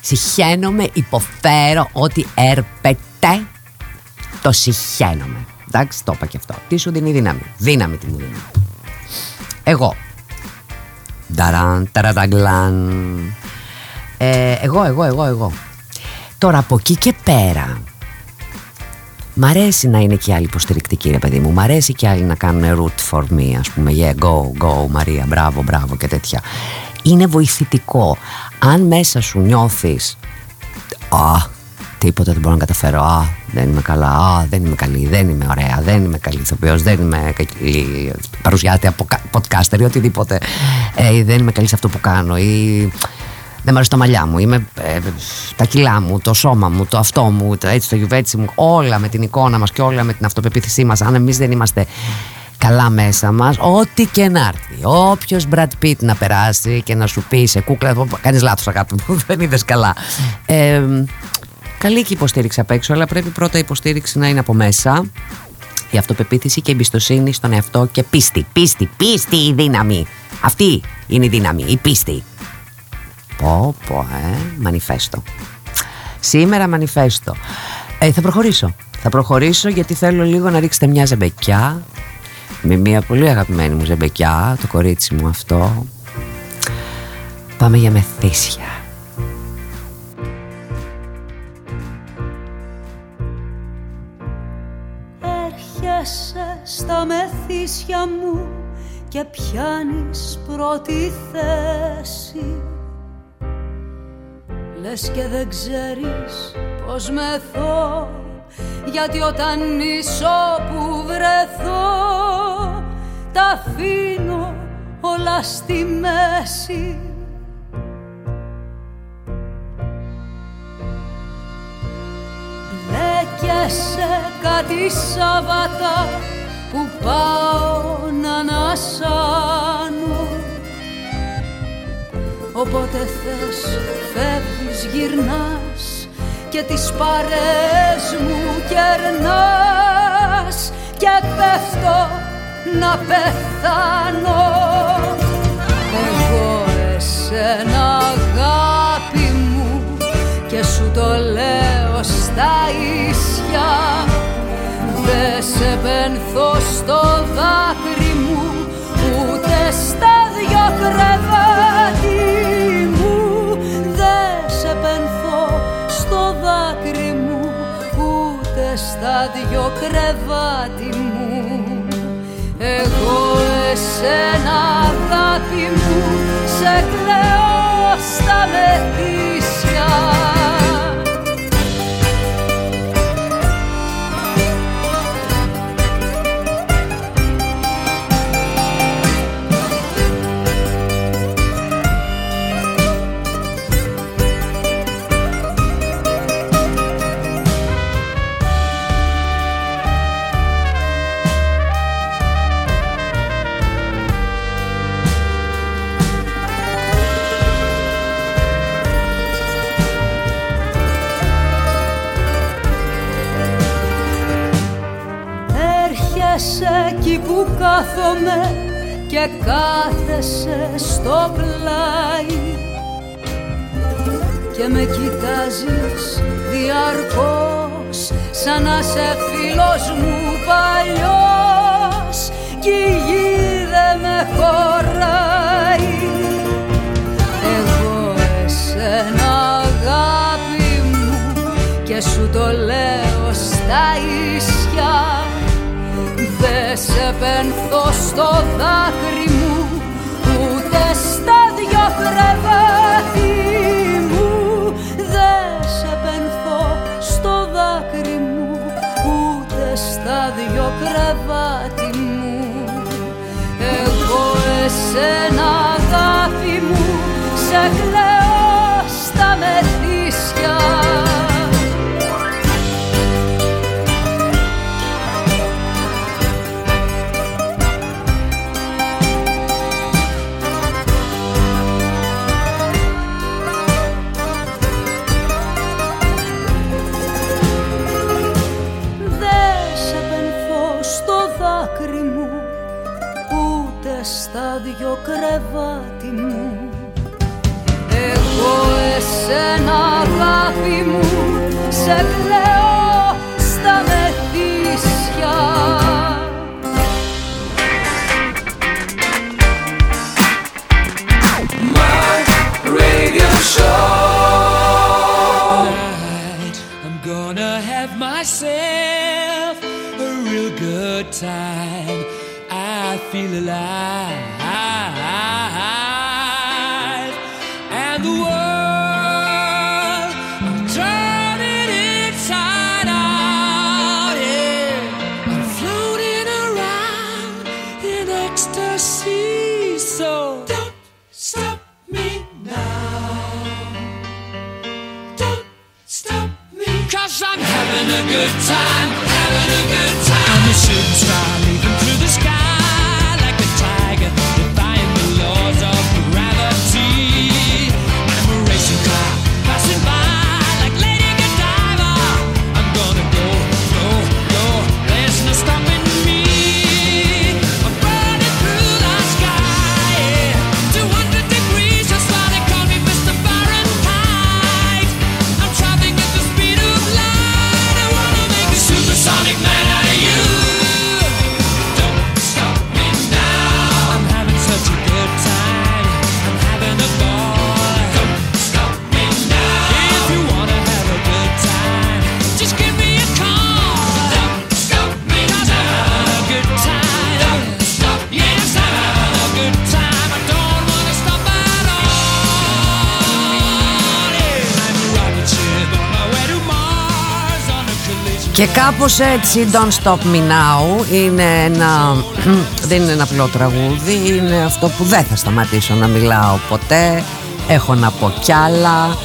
Συχαίνομαι, υποφέρω ότι έρπεται, το συχαίνομαι. Εντάξει, το είπα και αυτό. Τι σου δίνει δύναμη; Δύναμη τι μου δίνει. Εγώ. Νταραν, ταραταγκλάν. Ε, εγώ, εγώ, εγώ, εγώ. Τώρα από εκεί και πέρα Μ' αρέσει να είναι και άλλοι υποστηρικτικοί, ρε παιδί μου. Μ' αρέσει και άλλοι να κάνουν root for me, ας πούμε. Yeah, go, go, Μαρία, μπράβο, μπράβο και τέτοια. Είναι βοηθητικό. Αν μέσα σου νιώθεις. Α, τίποτα δεν μπορώ να καταφέρω. Α, δεν είμαι καλά. Α, δεν είμαι καλή. Δεν είμαι ωραία. Δεν είμαι καλή ηθοποιός. Δεν είμαι καλή παρουσιάτη από podcaster ή οτιδήποτε. Ε, δεν είμαι καλή σε αυτό που κάνω. Ή δεν μου αρέσει τα μαλλιά μου, είμαι, ε, τα κιλά μου, το σώμα μου, το αυτό μου, το, έτσι, το γιουβέτσι μου, όλα με την εικόνα μας και όλα με την αυτοπεποίθησή μας. Αν εμείς δεν είμαστε καλά μέσα μας, ό,τι και να έρθει, όποιος Brad Pitt να περάσει και να σου πει σε κούκλα, κάνεις λάθος αγάπη μου, δεν είδες καλά. Ε, καλή και υποστήριξη απ' έξω, αλλά πρέπει πρώτα η υποστήριξη να είναι από μέσα. Η αυτοπεποίθηση και η εμπιστοσύνη στον εαυτό και πίστη. Πίστη, πίστη η δύναμη. Αυτή είναι η δύναμη, η πίστη. Πω πω ε, μανιφέστο. Σήμερα μανιφέστο. Ε, Θα προχωρήσω. Θα προχωρήσω γιατί θέλω λίγο να ρίξετε μια ζεμπεκιά. Με μια πολύ αγαπημένη μου ζεμπεκιά Το κορίτσι μου αυτό. Πάμε για μεθύσια. Έρχεσαι στα μεθύσια μου και πιάνεις πρώτη θέση Λες και δεν ξέρεις πως μεθώ Γιατί όταν νησώ που βρεθώ Τα αφήνω όλα στη μέση. Μπλέκεσαι κάτι Σαββατά που πάω να ανασάνω Οπότε θες φεύγεις γυρνάς και τις παρές μου κερνάς. Και πέφτω να πεθάνω. Εγώ εσένα αγάπη μου και σου το λέω στα ίσια. Δεν σε πενθώ στο δάκρυ μου ούτε στα δυο κρεβάτι ούτε στα δυο κρεβάτι μου. Εγώ εσένα αγάπη μου σε κλαίω στα μεθύσια κάθομαι και κάθεσαι στο πλάι. Και με κοιτάζεις διαρκώς σαν να σε φίλος μου παλιός. Κι η γη δεν με χωράει. Εγώ εσένα αγάπη μου και σου το λέω στα ίσια Δε σε πενθώ στο δάκρυ μου Ούτε στα δυο κρεβάτι μου. Δε σε πενθώ στο δάκρυ μου Ούτε στα δυο κρεβάτι σε κλαίω Και κάπως έτσι Don't Stop Me Now είναι ένα, δεν είναι ένα απλό τραγούδι, είναι αυτό που δεν θα σταματήσω να μιλάω ποτέ, έχω να πω κι άλλα,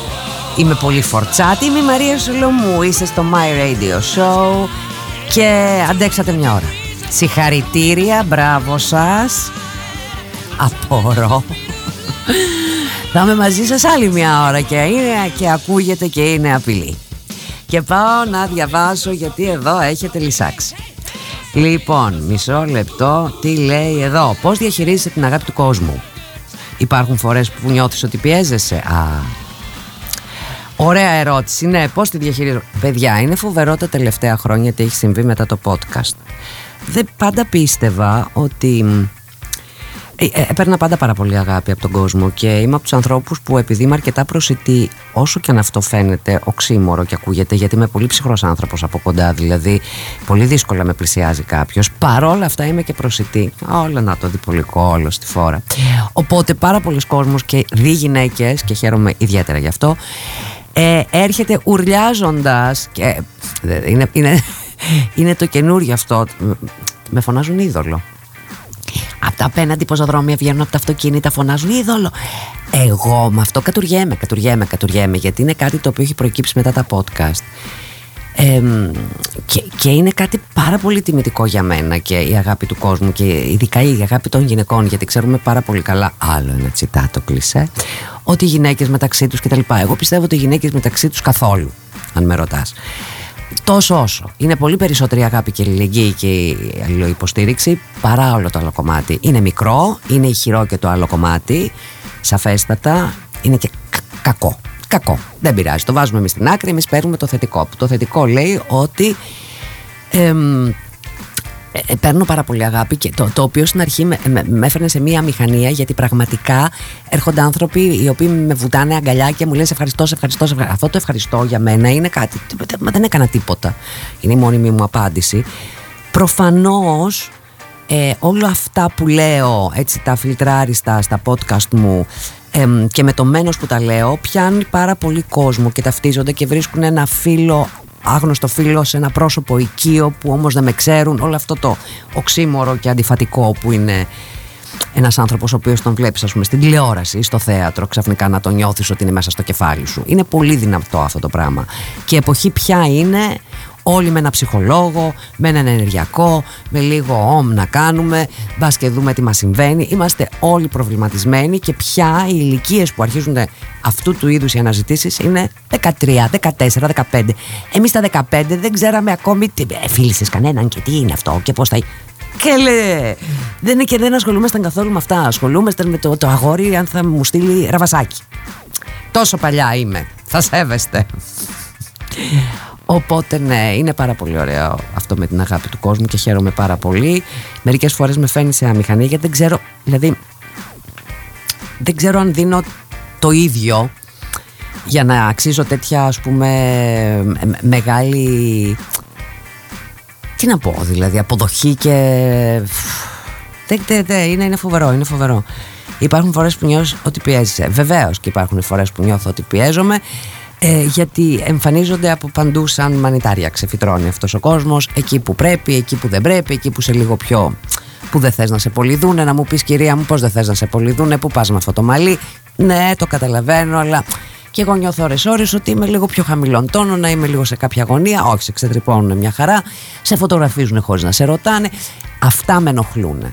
είμαι πολύ φορτσάτη, είμαι η Μαρία Σολομού, είστε στο My Radio Show. Και αντέξατε μια ώρα. Συγχαρητήρια, μπράβο σας, απορώ. Θα είμαι μαζί σας άλλη μια ώρα και, είναι, και ακούγεται και είναι απειλή. Και πάω να διαβάσω γιατί εδώ έχετε λυσάξει. Λοιπόν, μισό λεπτό, τι λέει εδώ. Πώς διαχειρίζεσαι την αγάπη του κόσμου; Υπάρχουν φορές που νιώθεις ότι πιέζεσαι; Α, Ωραία ερώτηση. Ναι, πώς τη διαχειρίζω; Παιδιά, είναι φοβερό τα τελευταία χρόνια τι έχει συμβεί μετά το podcast. Δεν πάντα πίστευα ότι. Ε, ε, έπαιρνα πάντα πάρα πολύ αγάπη από τον κόσμο και είμαι από τους ανθρώπους που επειδή είμαι αρκετά προσιτή, όσο και αν αυτό φαίνεται οξύμορο και ακούγεται, γιατί είμαι πολύ ψυχρός άνθρωπος από κοντά, δηλαδή πολύ δύσκολα με πλησιάζει κάποιος. Παρόλα αυτά είμαι και προσιτή. Όλα να το διπολικό, όλο στη φόρα. Οπότε πάρα πολλοί κόσμος και δι γυναίκες, και χαίρομαι ιδιαίτερα γι' αυτό, ε, έρχεται ουρλιάζοντας και ε, είναι, είναι, είναι το καινούριο αυτό με φωνάζουν είδωλο από τα απέναντι πεζοδρόμια βγαίνουν από τα αυτοκίνητα φωνάζουν είδωλο εγώ με αυτό κατουργέμαι, κατουργέμαι, κατουργέμαι γιατί είναι κάτι το οποίο έχει προκύψει μετά τα podcast. Ε, και, και είναι κάτι πάρα πολύ τιμητικό για μένα και η αγάπη του κόσμου και ειδικά η αγάπη των γυναικών γιατί ξέρουμε πάρα πολύ καλά άλλο ένα τσιτάτο κλισέ ότι οι γυναίκες μεταξύ τους κτλ. Εγώ πιστεύω ότι οι γυναίκες μεταξύ τους καθόλου αν με ρωτάς τόσο όσο. Είναι πολύ περισσότερη αγάπη και αλληλεγγύη και η αλληλοϊποστήριξη παρά όλο το άλλο κομμάτι. Είναι μικρό, είναι ηχηρό και το άλλο κομμάτι, σαφέστατα, είναι και κα- κακό. Κακό. Δεν πειράζει. Το βάζουμε εμείς στην άκρη, εμείς παίρνουμε το θετικό. Το θετικό λέει ότι. εμ, ε, ε, παίρνω πάρα πολύ αγάπη και το, το οποίο στην αρχή με, με, με έφερνε σε μία μηχανία γιατί πραγματικά έρχονται άνθρωποι οι οποίοι με βουτάνε αγκαλιά και μου λένε σε ευχαριστώ, σε ευχαριστώ, σε ευχαριστώ. Αυτό το ευχαριστώ για μένα είναι κάτι. Μα δεν έκανα τίποτα. Είναι η μόνιμη μου απάντηση. Προφανώς ε, όλα αυτά που λέω έτσι τα φιλτράριστα στα podcast μου εμ, και με το μένος που τα λέω πιάνει πάρα πολύ κόσμο και ταυτίζονται και βρίσκουν ένα φίλο άγνωστο φίλο σε ένα πρόσωπο οικείο που όμως δεν με ξέρουν όλο αυτό το οξύμορο και αντιφατικό που είναι ένας άνθρωπος ο οποίος τον βλέπεις, ας πούμε, στην τηλεόραση ή στο θέατρο, ξαφνικά να τον νιώθεις ότι είναι μέσα στο κεφάλι σου. Είναι πολύ δυνατό αυτό το πράγμα. Και η εποχή πια είναι όλοι με ένα ψυχολόγο, με έναν ενεργειακό, με λίγο όμ να κάνουμε, μπας και δούμε τι μας συμβαίνει. Είμαστε όλοι προβληματισμένοι και πια οι ηλικίες που αρχίζουν αυτού του είδους οι αναζητήσεις είναι 13, 14, 15. Εμείς τα 15 δεν ξέραμε ακόμη. τι- Ε, φίλησες κανέναν και τι είναι αυτό και πώς θα. Και λέει, δεν είναι και δεν ασχολούμασταν καθόλου με αυτά. Ασχολούμασταν με το, το αγόρι αν θα μου στείλει ραβασάκι. Τόσο παλιά είμαι. Θα σέβεστε. Οπότε ναι, είναι πάρα πολύ ωραίο αυτό με την αγάπη του κόσμου και χαίρομαι πάρα πολύ. Μερικές φορές με φαίνει σε αμηχανία γιατί δεν ξέρω, δηλαδή δεν ξέρω αν δίνω το ίδιο για να αξίζω τέτοια ας πούμε μεγάλη τι να πω δηλαδή αποδοχή και δεν, δεν, δεν, είναι, είναι φοβερό, είναι φοβερό. Υπάρχουν φορές που νιώθω ότι πιέζεσαι. Βεβαίως και υπάρχουν φορές που νιώθω ότι πιέζομαι. Ε, γιατί εμφανίζονται από παντού σαν μανιτάρια ξεφυτρώνει αυτός ο κόσμος εκεί που πρέπει, εκεί που δεν πρέπει, εκεί που σε λίγο πιο που δεν θες να σε πολυδούνε να μου πεις κυρία μου πως δεν θες να σε πολυδούνε που πας με αυτό το μαλλί ναι το καταλαβαίνω αλλά και εγώ νιώθω ώρες ώρες ότι είμαι λίγο πιο χαμηλών τόνο, να είμαι λίγο σε κάποια γωνία. Όχι, σε ξετρυπώνουν μια χαρά, σε φωτογραφίζουν χωρίς να σε ρωτάνε. Αυτά με ενοχλούν.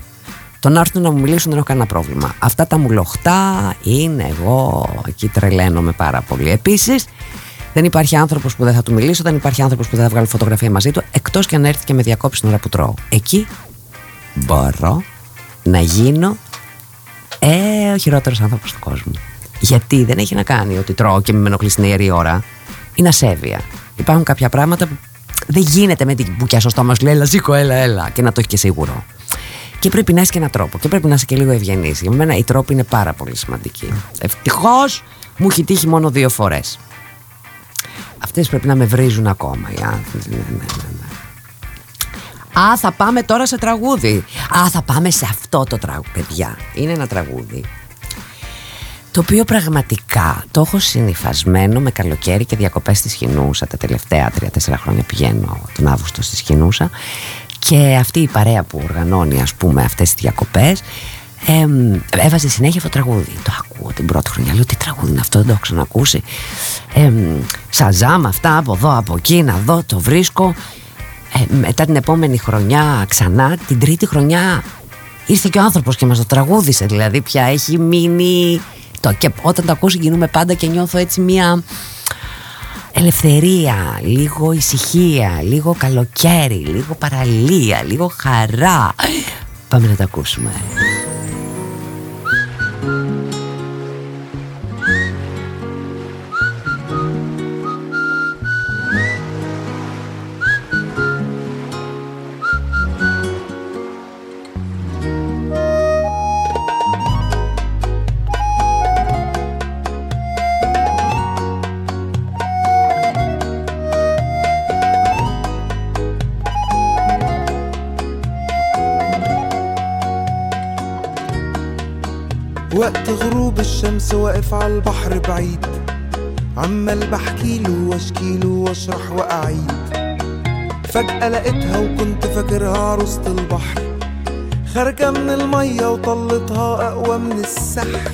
Το να έρθουν να μου μιλήσουν δεν έχω κανένα πρόβλημα. Αυτά τα μουλοχτά είναι εγώ, εκεί τρελαίνομαι πάρα πολύ. Επίσης, δεν υπάρχει άνθρωπος που δεν θα του μιλήσω, δεν υπάρχει άνθρωπος που δεν θα βγάλω φωτογραφία μαζί του, εκτός και αν έρθει και με διακόψει την ώρα που τρώω. Εκεί μπορώ να γίνω ε, ο χειρότερος άνθρωπος του κόσμου. Γιατί δεν έχει να κάνει ότι τρώω και με ενοχλεί στην ιερή ώρα. Είναι ασέβεια. Υπάρχουν κάποια πράγματα που δεν γίνεται με την μπουκιά στο στόμα σου λέει Έλα, ζήκω, έλα, έλα. Και να το έχει και σίγουρο. Και πρέπει να έχεις και έναν τρόπο. Και πρέπει να είσαι και λίγο ευγενής. Για μένα η τρόπη είναι πάρα πολύ σημαντική. Ευτυχώς μου έχει τύχει μόνο δύο φορές. Αυτές πρέπει να με βρίζουν ακόμα οι άνθρωποι. Ναι, ναι, ναι, ναι. Α, θα πάμε τώρα σε τραγούδι. Α, θα πάμε σε αυτό το τραγούδι. Παιδιά, είναι ένα τραγούδι το οποίο πραγματικά το έχω συνηθισμένο με καλοκαίρι και διακοπές στη Σχοινούσα τα τελευταία τρία-τέσσερα χρόνια πηγαίνω τον Αύγουστο στη Σχοινούσα και αυτή η παρέα που οργανώνει ας πούμε αυτές τις διακοπές ε, έβαζε συνέχεια αυτό το τραγούδι. Το ακούω την πρώτη χρονιά. Λέω τι τραγούδι είναι αυτό δεν το έχω ξανακούσει ε, σαζάμ αυτά από εδώ από εκεί να δω το βρίσκω ε, μετά την επόμενη χρονιά ξανά την τρίτη χρονιά ήρθε και ο άνθρωπος και μας το τραγούδισε. Δηλαδή πια έχει μείνει το. Και όταν το ακούω συγκινούμε πάντα και νιώθω έτσι μία ελευθερία, λίγο ησυχία, λίγο καλοκαίρι, λίγο παραλία, λίγο χαρά. Πάμε να τα ακούσουμε. وقت غروب الشمس واقف على البحر بعيد. عمال بحكيله واشكيله واشرح وأعيد. فجأة لقيتها وكنت فاكرها عروسة البحر. خارجة من المية وطلتها أقوى من السحر.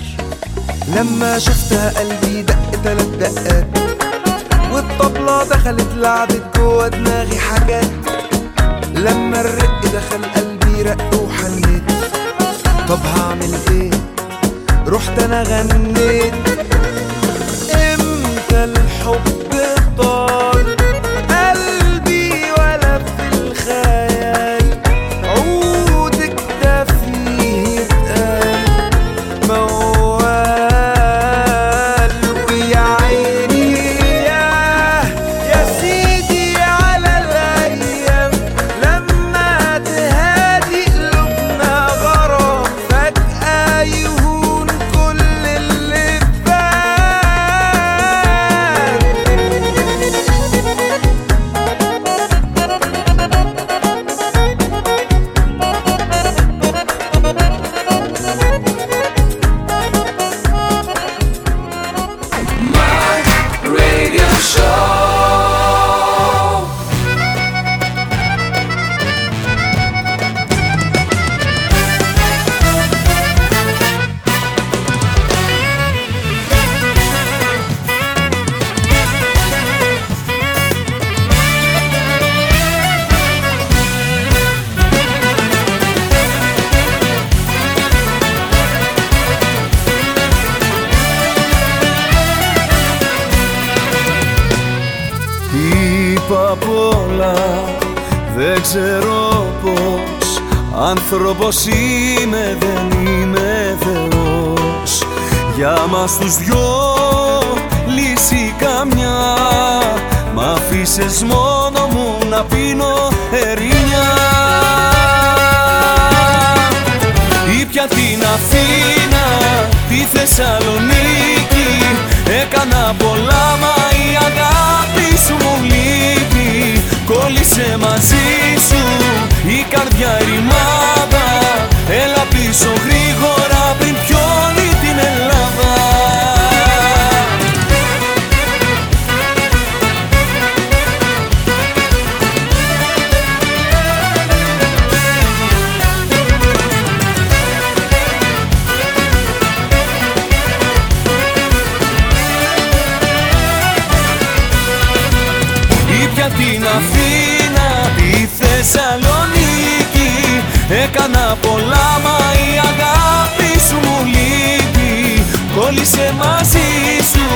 لما شفتها قلبي دق تلات دقات. والطبلة دخلت لعبت جوا دماغي حاجات. لما الرق دخل قلبي رق وحنيت. طب هعمل إيه؟ رحت أنا غنيت. إمتى الحب طال؟ Άνθρωπος είμαι, δεν είμαι Θεός. Για μας τους δυο λύση καμιά. Μ' αφήσες μόνο μου να πίνω ερήνια. Ήπια την Αθήνα, τη Θεσσαλονίκη. Έκανα πολλά μα η αγάπη σου μου λείπει Κόλλησε μαζί σου η καρδιά ρημάδα. Έλα πίσω γρήγορα Κόλλησε μαζί σου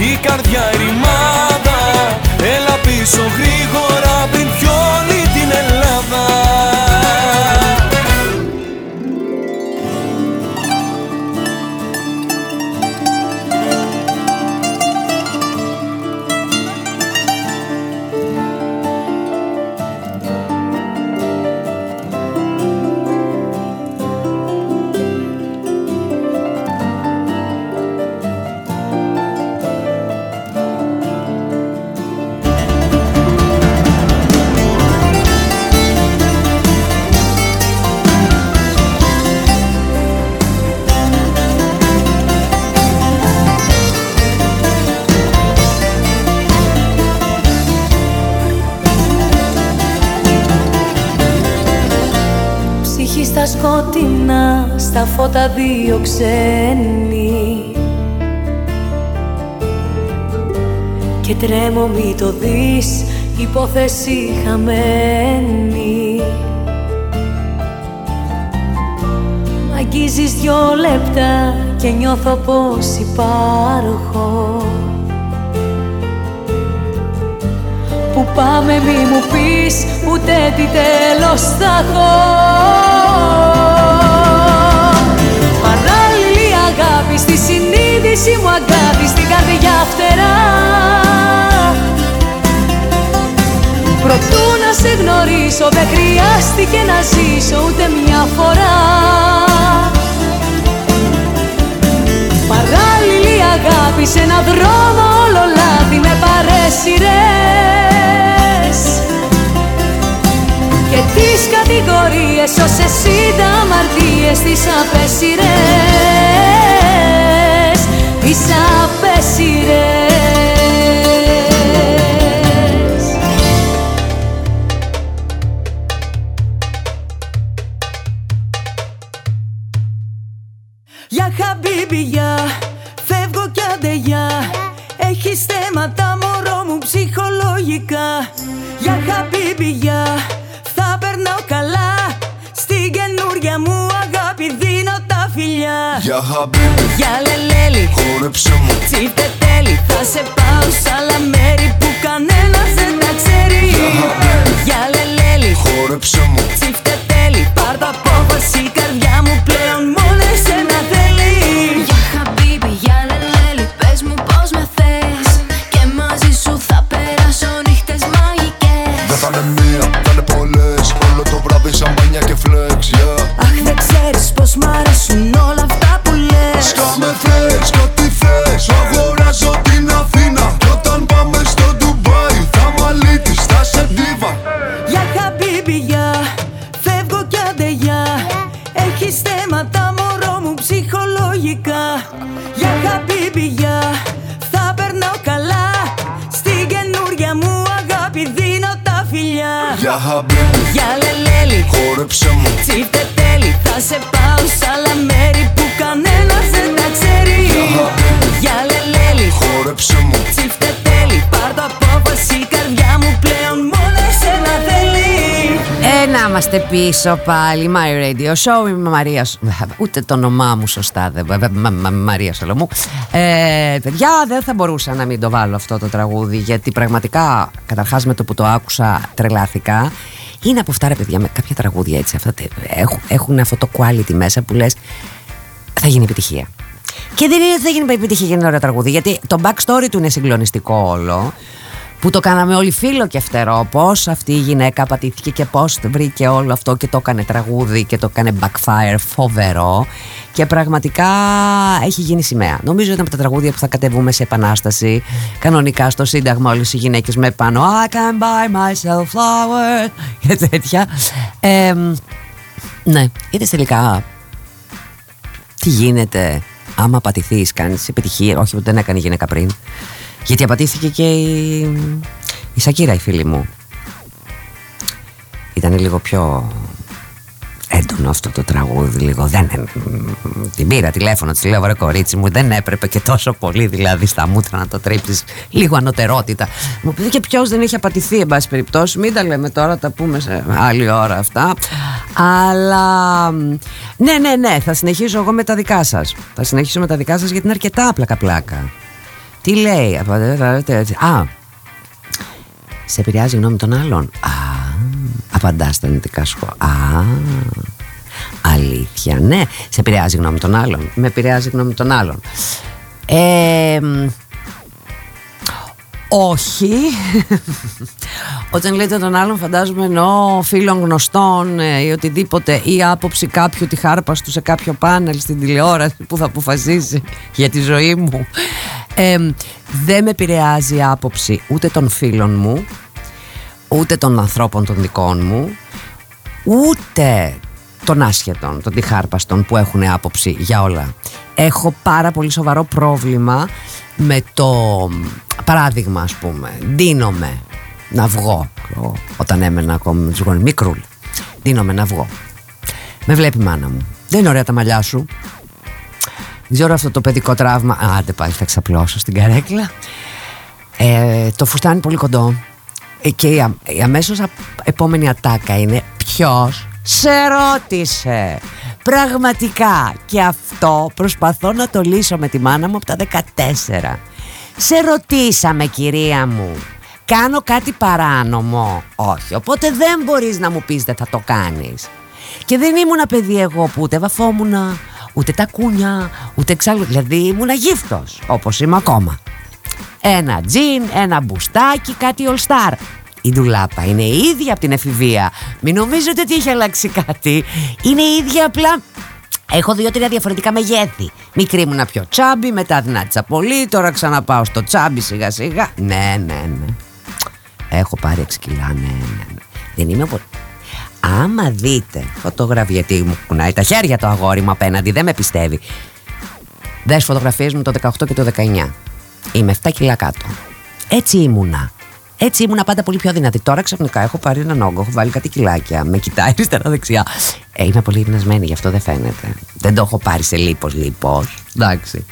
η καρδιά ρημάδα. Έλα πίσω γρήγορα σκοτεινά, στα φώτα δύο ξένοι Και τρέμω μη το δεις, υπόθεση χαμένη. Μ' αγγίζεις δυο λεπτά και νιώθω πως υπάρχω Που πάμε μη μου πεις ούτε τι τέλος θα έχω. Παράλληλη αγάπη στη συνείδηση μου αγάπη στην καρδιά φτερά. Προτού να σε γνωρίσω δεν χρειάστηκε να ζήσω ούτε μια φορά. Παράλληλη αγάπη σε έναν δρόμο όλο λάθη με παρέσιρες κατηγορίες όσες είδα αμαρτίες τις απέσιρες Τις απέσιρες Για χαμπίμπι, Για λελέλη, χόρεψε μου. τσίφτε τέλει Θα σε πάω σ' άλλα μέρη που κανένας δεν τα ξέρει. Για λελέλη, Χόρεψε μου, τσίφτε τέλει Πάρ' το απόφαση είμαστε πίσω πάλι. My Radio Show. Είμαι η Μαρία. Σ- Ούτε το όνομά μου σωστά δεν. Μα- μα- μα- Μαρία Σολομού. Ε, παιδιά, δεν θα μπορούσα να μην το βάλω αυτό το τραγούδι. Γιατί πραγματικά, καταρχάς με το που το άκουσα, τρελάθηκα. Είναι από αυτά, ρε παιδιά, με κάποια τραγούδια έτσι. Αυτά, τε- έχουν, έχουν αυτό το quality μέσα που λες. Θα γίνει επιτυχία. Και δεν είναι ότι θα γίνει επιτυχία για ένα ωραίο τραγούδι, γιατί το backstory του είναι συγκλονιστικό όλο. Που το κάναμε όλοι φίλο και φτερό. Πώς αυτή η γυναίκα πατήθηκε και πώς βρήκε όλο αυτό και το έκανε τραγούδι και το έκανε backfire φοβερό. Και πραγματικά έχει γίνει σημαία. Νομίζω ήταν από τα τραγούδια που θα κατεβούμε σε επανάσταση. Κανονικά στο Σύνταγμα όλες οι γυναίκες με πάνω. I can buy myself flowers και τέτοια. Ε, ναι, είδες τελικά τι γίνεται άμα πατηθείς κάνεις επιτυχία όχι δεν έκανε η γυναίκα πριν γιατί απατήθηκε και η, η Σακύρα η φίλη μου. Ήταν λίγο πιο έντονο αυτό το τραγούδι λίγο δεν, την πήρα τηλέφωνο της λέω βρε κορίτσι μου δεν έπρεπε και τόσο πολύ δηλαδή στα μούτρα να το τρίψεις λίγο ανωτερότητα μου πει και ποιος δεν έχει απατηθεί εν πάση περιπτώσει μην τα λέμε τώρα τα πούμε σε άλλη ώρα αυτά αλλά ναι ναι ναι θα συνεχίσω εγώ με τα δικά σας. Θα συνεχίσω με τα δικά σας γιατί είναι αρκετά πλάκα πλάκα τι λέει α σε επηρεάζει η γνώμη των άλλων α Απαντάς στα αρνητικά σχόλια. Α, αλήθεια. Ναι, σε επηρεάζει η γνώμη των άλλων. Με επηρεάζει η γνώμη των άλλων. Ε, όχι. Όταν λέτε τον άλλον φαντάζομαι εννοώ φίλων γνωστών ε, ή οτιδήποτε ή άποψη κάποιου τη χάρπα του σε κάποιο πάνελ στην τηλεόραση που θα αποφασίσει για τη ζωή μου. Ε, δεν με επηρεάζει η άποψη ούτε των φίλων μου ούτε των ανθρώπων των δικών μου ούτε των άσχετων, των διχάρπαστων που έχουν άποψη για όλα. Έχω πάρα πολύ σοβαρό πρόβλημα με το παράδειγμα ας πούμε. Δίνομαι να βγω όταν έμενα ακόμη με τους γονείς. Μικρούλ. Δίνομαι να βγω. Με βλέπει η μάνα μου. Δεν είναι ωραία τα μαλλιά σου. Δεν ξέρω αυτό το παιδικό τραύμα. Άντε πάλι θα ξαπλώσω στην καρέκλα. Ε, το φουστάνι πολύ κοντό. Ε, και η, η αμέσως επόμενη ατάκα είναι ποιος σε ρώτησε πραγματικά και αυτό προσπαθώ να το λύσω με τη μάνα μου από τα 14 σε ρωτήσαμε κυρία μου κάνω κάτι παράνομο; Όχι οπότε δεν μπορείς να μου πεις δεν θα το κάνεις και δεν ήμουν παιδί εγώ που ούτε βαφόμουνα ούτε τα κούνια ούτε εξάλλου δηλαδή ήμουν γύφτος όπως είμαι ακόμα ένα τζιν, ένα μπουστάκι, κάτι all star. Η ντουλάπα είναι η ίδια από την εφηβεία. Μην νομίζετε ότι έχει αλλάξει κάτι. Είναι η ίδια απλά Έχω δύο-τρία διαφορετικά μεγέθη. Μικρή μου να πιο τσάμπι, μετά δυνάτησα πολύ, τώρα ξαναπάω στο τσάμπι σιγά σιγά. Ναι, ναι, ναι. Έχω πάρει 6 κιλά, ναι, ναι, ναι. Δεν είμαι ποτέ. Άμα δείτε φωτογραφία, γιατί μου κουνάει τα χέρια το αγόρι μου απέναντι, δεν με πιστεύει. Δες φωτογραφίες μου το 18 και το 19. Είμαι 7 κιλά κάτω. Έτσι ήμουνα. Έτσι ήμουνα πάντα πολύ πιο δυνατή. Τώρα ξαφνικά έχω πάρει έναν όγκο, έχω βάλει κάτι κιλάκια, με κοιτάει αριστερά-δεξιά. Ε, είμαι πολύ γυμνασμένη, γι' αυτό δεν φαίνεται. Δεν το έχω πάρει σε λίπος, λίπος. Εντάξει.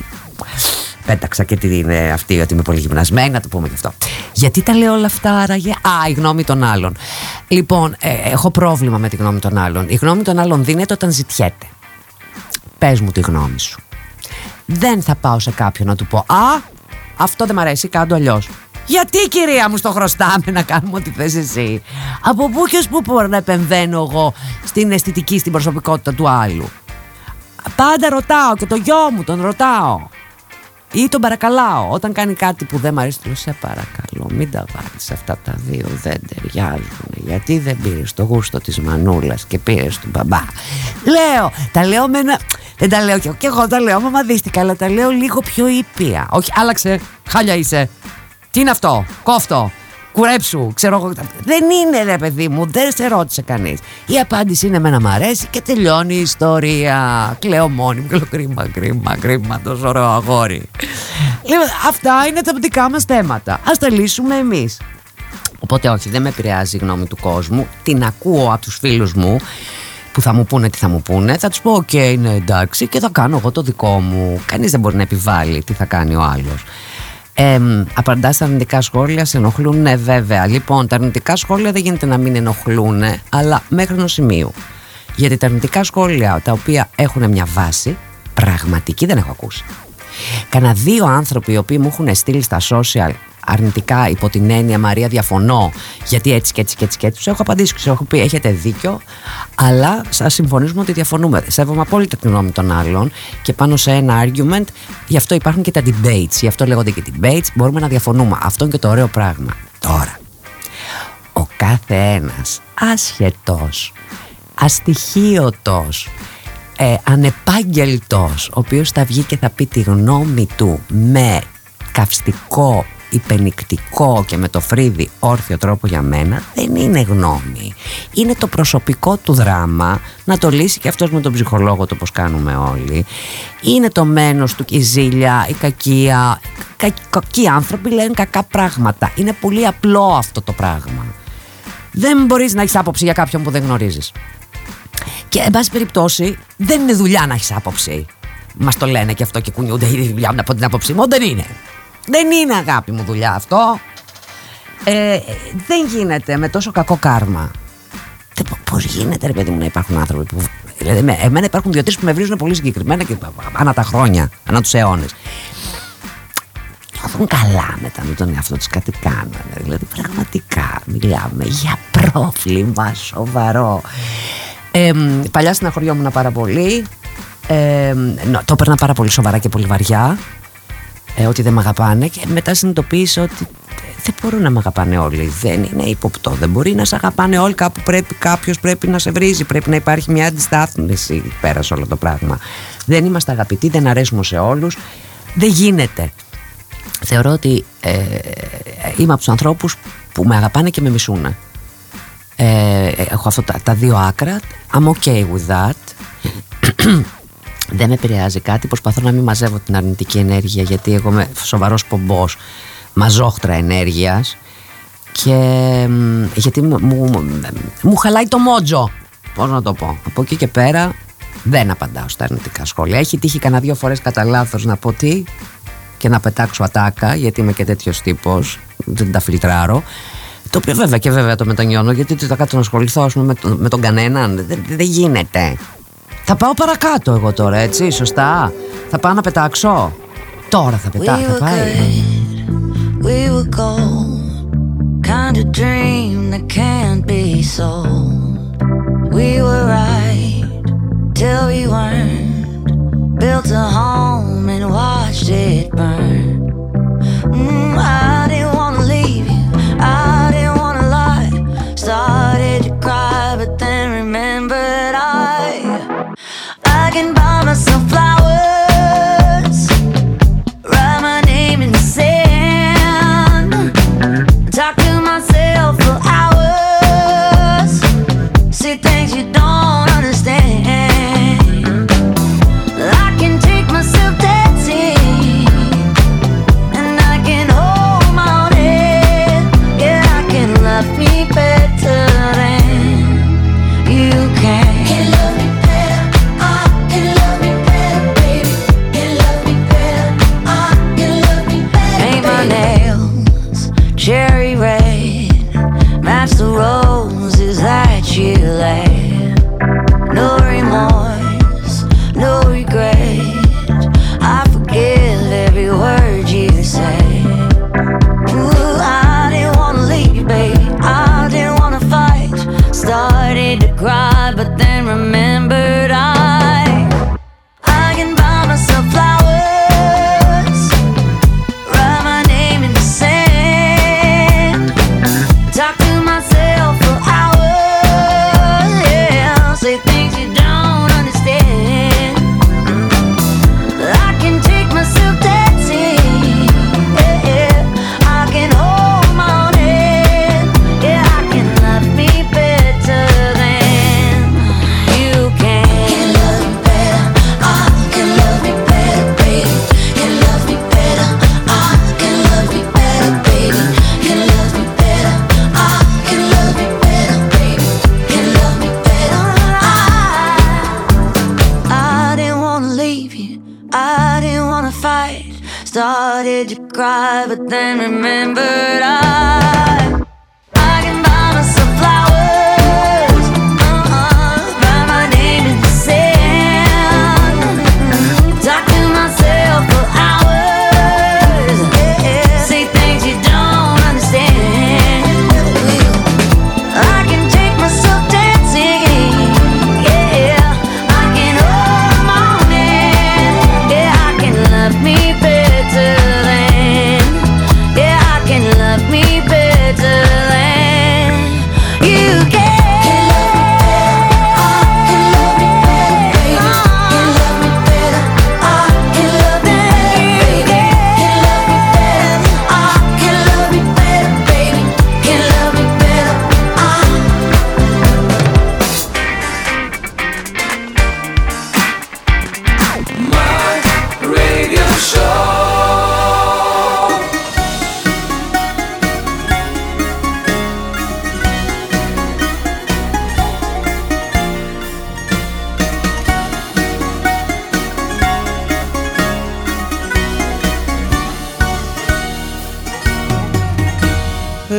Πέταξα και τι είναι αυτή ότι είμαι πολύ γυμνασμένη, να το πούμε και αυτό. Γιατί τα λέω όλα αυτά άραγε; Α, η γνώμη των άλλων. Λοιπόν, ε, έχω πρόβλημα με τη γνώμη των άλλων. Η γνώμη των άλλων δίνεται όταν ζητιέται. Πες μου τη γνώμη σου. Δεν θα πάω σε κάποιον να του πω Α, αυτό δεν μ' αρέσει, κάτω αλλιώς. Γιατί κυρία μου στο χρωστάμε να κάνουμε ό,τι θες εσύ; Από πού και πού μπορώ να επεμβαίνω εγώ στην αισθητική, στην προσωπικότητα του άλλου; Πάντα ρωτάω και το γιο μου τον ρωτάω. Ή τον παρακαλάω. Όταν κάνει κάτι που δεν μου αρέσει, του σε παρακαλώ, μην τα βάλεις αυτά τα δύο. Δεν ταιριάζουν. Γιατί δεν πήρες το γούστο της μανούλας και πήρες του μπαμπά. Λέω, τα λέω με ένα. Δεν τα λέω και, και εγώ τα λέω, μαμαδίστηκα, αλλά τα λέω λίγο πιο ήπια. Όχι, άλλαξε. Χάλια είσαι. Τι είναι αυτό, κόφτο, κουρέψου, ξέρω εγώ. Δεν είναι ρε παιδί μου, δεν σε ρώτησε κανείς. Η απάντηση είναι να μ' αρέσει και τελειώνει η ιστορία. Κλαίω μόνη μου, λέω κρίμα, κρίμα, κρίμα, τόσο ωραίο αγόρι. Λοιπόν, αυτά είναι τα δικά μας θέματα. Ας τα λύσουμε εμείς. Οπότε όχι, δεν με επηρεάζει η γνώμη του κόσμου. Την ακούω από τους φίλους μου που θα μου πούνε τι θα μου πούνε. Θα τους πω: OK, okay, είναι εντάξει και θα κάνω εγώ το δικό μου. Κανείς δεν μπορεί να επιβάλλει τι θα κάνει ο άλλος. Ε, απαντάς στα αρνητικά σχόλια, σε ενοχλούν, ναι, βέβαια. Λοιπόν, τα αρνητικά σχόλια δεν γίνεται να μην ενοχλούν, αλλά μέχρι ενός σημείου. Γιατί τα αρνητικά σχόλια τα οποία έχουν μια βάση, πραγματική δεν έχω ακούσει. Κανα δύο άνθρωποι οι οποίοι μου έχουν στείλει στα social αρνητικά υπό την έννοια Μαρία διαφωνώ γιατί έτσι και έτσι και έτσι και έτσι τους έχω απαντήσει τους έχω πει έχετε δίκιο αλλά σας συμφωνήσουμε ότι διαφωνούμε. Σέβομαι απόλυτα την γνώμη των άλλων και πάνω σε ένα argument γι' αυτό υπάρχουν και τα debates γι' αυτό λέγονται και debates μπορούμε να διαφωνούμε. Αυτό είναι και το ωραίο πράγμα. Τώρα ο κάθε ένας ασχετός αστοιχείωτος ε, ανεπάγγελτος ο οποίος θα βγει και θα πει τη γνώμη του με καυστικό υπενικτικό και με το φρύδι όρθιο τρόπο για μένα δεν είναι γνώμη είναι το προσωπικό του δράμα να το λύσει και αυτός με τον ψυχολόγο το πως κάνουμε όλοι είναι το μένος του και η ζήλια, η κακία κα, κακοί άνθρωποι λένε κακά πράγματα είναι πολύ απλό αυτό το πράγμα δεν μπορείς να έχεις άποψη για κάποιον που δεν γνωρίζεις και εν πάση περιπτώσει δεν είναι δουλειά να έχεις άποψη. Μας το λένε και αυτό και κουνιούνται η δουλειά μου από την άποψή μου. Δεν είναι. Δεν είναι αγάπη μου δουλειά αυτό. Ε, δεν γίνεται με τόσο κακό κάρμα. Πώς γίνεται, ρε παιδί μου, να υπάρχουν άνθρωποι που. Δηλαδή, εμένα υπάρχουν δύο-τρεις που με βρίζουν πολύ συγκεκριμένα και ανά τα χρόνια, ανά τους αιώνες. Νιώθουν καλά μετά με τον εαυτό τους κάτι κάνανε. Δηλαδή, πραγματικά μιλάμε για πρόβλημα σοβαρό. Ε, παλιά στεναχωριόμουν πάρα πολύ. Ε, το έπαιρνα πάρα πολύ σοβαρά και πολύ βαριά. Ε, ότι δεν με αγαπάνε και μετά συνειδητοποίησα ότι δεν μπορούν να με αγαπάνε όλοι. Δεν είναι υποπτό. Δεν μπορεί να σε αγαπάνε όλοι. Κάπου πρέπει κάποιος πρέπει να σε βρίζει. Πρέπει να υπάρχει μια αντιστάθμιση πέρα σε όλο το πράγμα. Δεν είμαστε αγαπητοί, δεν αρέσουμε σε όλους. Δεν γίνεται. Θεωρώ ότι ε, είμαι από τους ανθρώπους που με αγαπάνε και με μισούνε. Ε, έχω αυτά τα, δύο άκρα. I'm okay with that. Δεν με επηρεάζει κάτι. Προσπαθώ να μην μαζεύω την αρνητική ενέργεια γιατί εγώ είμαι σοβαρός πομπός μαζόχτρα ενέργειας και γιατί μου, μου, μου χαλάει το μότζο. Πώς να το πω. Από εκεί και πέρα δεν απαντάω στα αρνητικά σχόλια. Έχει τύχει κανένα δύο φορές κατά λάθος να πω τι και να πετάξω ατάκα γιατί είμαι και τέτοιος τύπος. Δεν τα φιλτράρω. Το οποίο βέβαια και βέβαια το μετανιώνω γιατί τι θα κάτσω να ασχοληθώ με, τον, με τον κανέναν. Δεν, δεν γίνεται. Θα πάω παρακάτω εγώ τώρα, έτσι, σωστά. Θα πάω να πετάξω. Τώρα θα πετάξω. Θα πάει. We were gold, kind of dream that can't be sold. We were right till we weren't. Built a home and watched it burn. Mm, I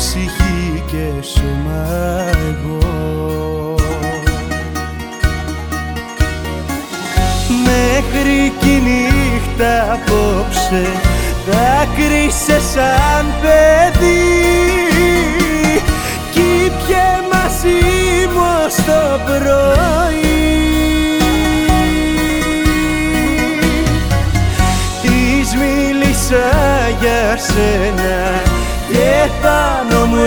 Ψυχή και σώμα εγώ. Μέχρι κι η νύχτα απόψε δάκρυσε σαν παιδί. Κι πιε μαζί μου στο πρωί. Της μίλησα για σένα και πάνω μου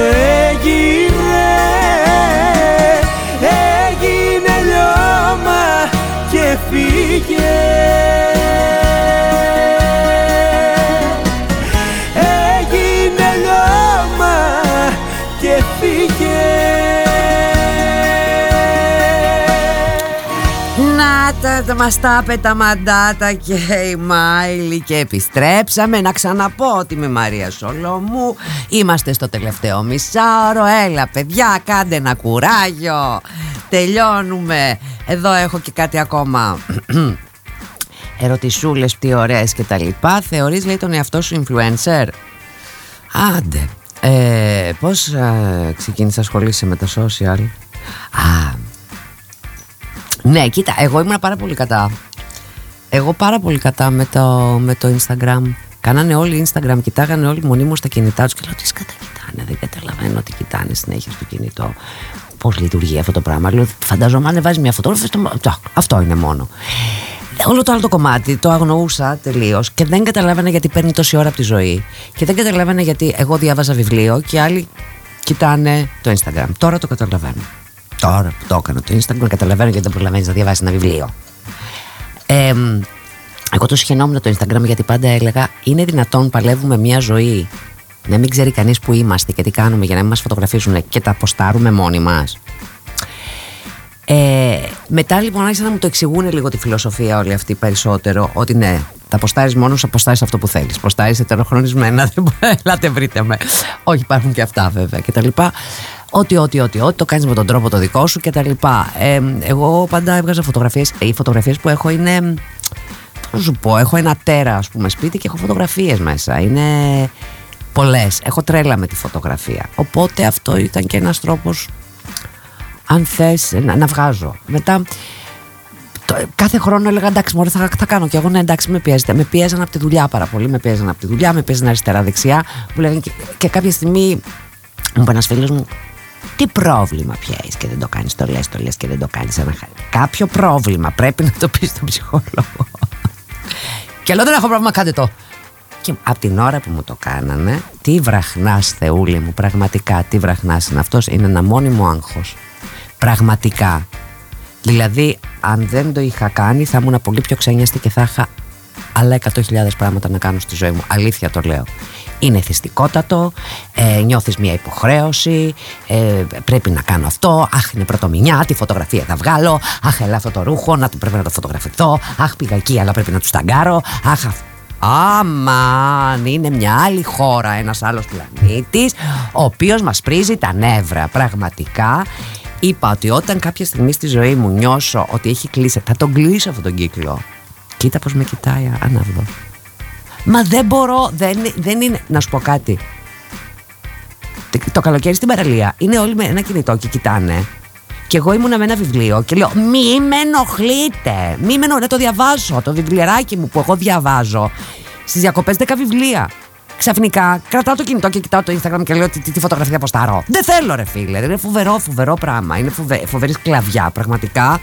έγινε. Έγινε λιώμα και φύγε τα, τα μας τα είπε τα μαντάτα και η Μάιλι και επιστρέψαμε. Να ξαναπώ ότι με Μαρία Σολομού. Είμαστε στο τελευταίο μισάωρο. Έλα παιδιά κάντε ένα κουράγιο. Τελειώνουμε. Εδώ έχω και κάτι ακόμα. Ερωτησούλες τι ωραίες και τα λοιπά. Θεωρείς λέει τον εαυτό σου influencer; Άντε. Ε, πώς ε, ξεκίνησες να ασχολείσαι με τα social; Α, ναι, κοίτα, εγώ ήμουν πάρα πολύ κατά. Εγώ πάρα πολύ κατά με το, με το Instagram. Κάνανε όλοι Instagram, κοιτάγανε όλοι μονίμως τα κινητά τους και λέω τι σκατά κοιτάνε, δεν καταλαβαίνω τι κοιτάνε συνέχεια στο κινητό. Πώς λειτουργεί αυτό το πράγμα. Λέω, φανταζόμαι αν βάζει μια φωτογραφία, στο... Τσακ, αυτό είναι μόνο. Όλο το άλλο το κομμάτι το αγνοούσα τελείως και δεν καταλάβαινα γιατί παίρνει τόση ώρα από τη ζωή. Και δεν καταλάβαινα γιατί εγώ διάβαζα βιβλίο και άλλοι κοιτάνε το Instagram. Τώρα το καταλαβαίνω. Τώρα που το έκανα το Instagram, καταλαβαίνω γιατί δεν προλαβαίνεις να διαβάσεις ένα βιβλίο. Ε, εγώ το συχαινόμουν το Instagram γιατί πάντα έλεγα είναι δυνατόν παλεύουμε μια ζωή να μην ξέρει κανείς που είμαστε και τι κάνουμε για να μην μας φωτογραφίσουν και τα ποστάρουμε μόνοι μας. Ε, μετά λοιπόν άρχισαν να μου το εξηγούν λίγο τη φιλοσοφία όλη αυτή περισσότερο ότι ναι, τα ποστάρεις μόνος σου, ποστάρεις αυτό που θέλεις. Ποστάρεις ετεροχρονισμένα, δεν μπορεί, ελάτε βρείτε με. Όχι υπάρχουν και αυτά βέβαια και τα λοιπά. Ό,τι, ό,τι, ό,τι, ό,τι, το κάνεις με τον τρόπο το δικό σου και τα λοιπά. Ε, εγώ πάντα έβγαζα φωτογραφίες, οι φωτογραφίες που έχω είναι, πώς να σου πω, έχω ένα τέρα ας πούμε σπίτι και έχω φωτογραφίες μέσα. Είναι πολλές, έχω τρέλα με τη φωτογραφία. Οπότε αυτό ήταν και ένας τρόπος αν θες να, να βγάζω. Μετά το, κάθε χρόνο έλεγα εντάξει, μωρέ, θα, θα κάνω και εγώ ναι, εντάξει, με πιέζεται. Με πιέζαν από τη δουλειά πάρα πολύ. Με πιέζαν από τη δουλειά, με πιέζαν αριστερά-δεξιά. Μου λέγανε και, και κάποια στιγμή μου είπε ένας φίλος μου, τι πρόβλημα πια έχεις και δεν το κάνεις, το λες, το λες και δεν το κάνεις ένα χάρη. Κάποιο πρόβλημα πρέπει να το πεις στον ψυχολόγο. και λέω δεν έχω πρόβλημα, κάντε το. Και από την ώρα που μου το κάνανε, τι βραχνάς Θεούλη μου, πραγματικά τι βραχνάς είναι αυτός, είναι ένα μόνιμο άγχος. Πραγματικά. Δηλαδή, αν δεν το είχα κάνει, θα ήμουν πολύ πιο ξένιαστη και θα είχα άλλα 100.000 πράγματα να κάνω στη ζωή μου. Αλήθεια το λέω. Είναι θυστικότατο, ε, νιώθεις μια υποχρέωση, ε, πρέπει να κάνω αυτό, αχ είναι πρωτομηνιά, τη φωτογραφία θα βγάλω, αχ έλα αυτό το ρούχο, να πρέπει να το φωτογραφηθώ, αχ πήγα εκεί αλλά πρέπει να του ταγκάρω, αχ Αμάν, είναι μια άλλη χώρα, ένας άλλος πλανήτης, ο οποίος μας πρίζει τα νεύρα, πραγματικά. Είπα ότι όταν κάποια στιγμή στη ζωή μου νιώσω ότι έχει κλείσει, θα τον κλείσω αυτόν τον κύκλο. Κοίτα πως με κοιτάει ανάβδο. Μα δεν μπορώ, δεν, δεν είναι. Να σου πω κάτι. Το καλοκαίρι στην παραλία είναι όλοι με ένα κινητό και κοιτάνε. Και εγώ ήμουνα με ένα βιβλίο και λέω: Μη με ενοχλείτε. Μη με ενοχλείτε. Το διαβάζω. Το βιβλιαράκι μου που εγώ διαβάζω. Στις διακοπές 10 βιβλία. Ξαφνικά κρατάω το κινητό και κοιτάω το Instagram και λέω: Τι, τι, τι φωτογραφία αποστάρω. Δεν θέλω, ρε φίλε. Είναι φοβερό, φοβερό πράγμα. Είναι φοβε, φοβερή σκλαβιά, πραγματικά.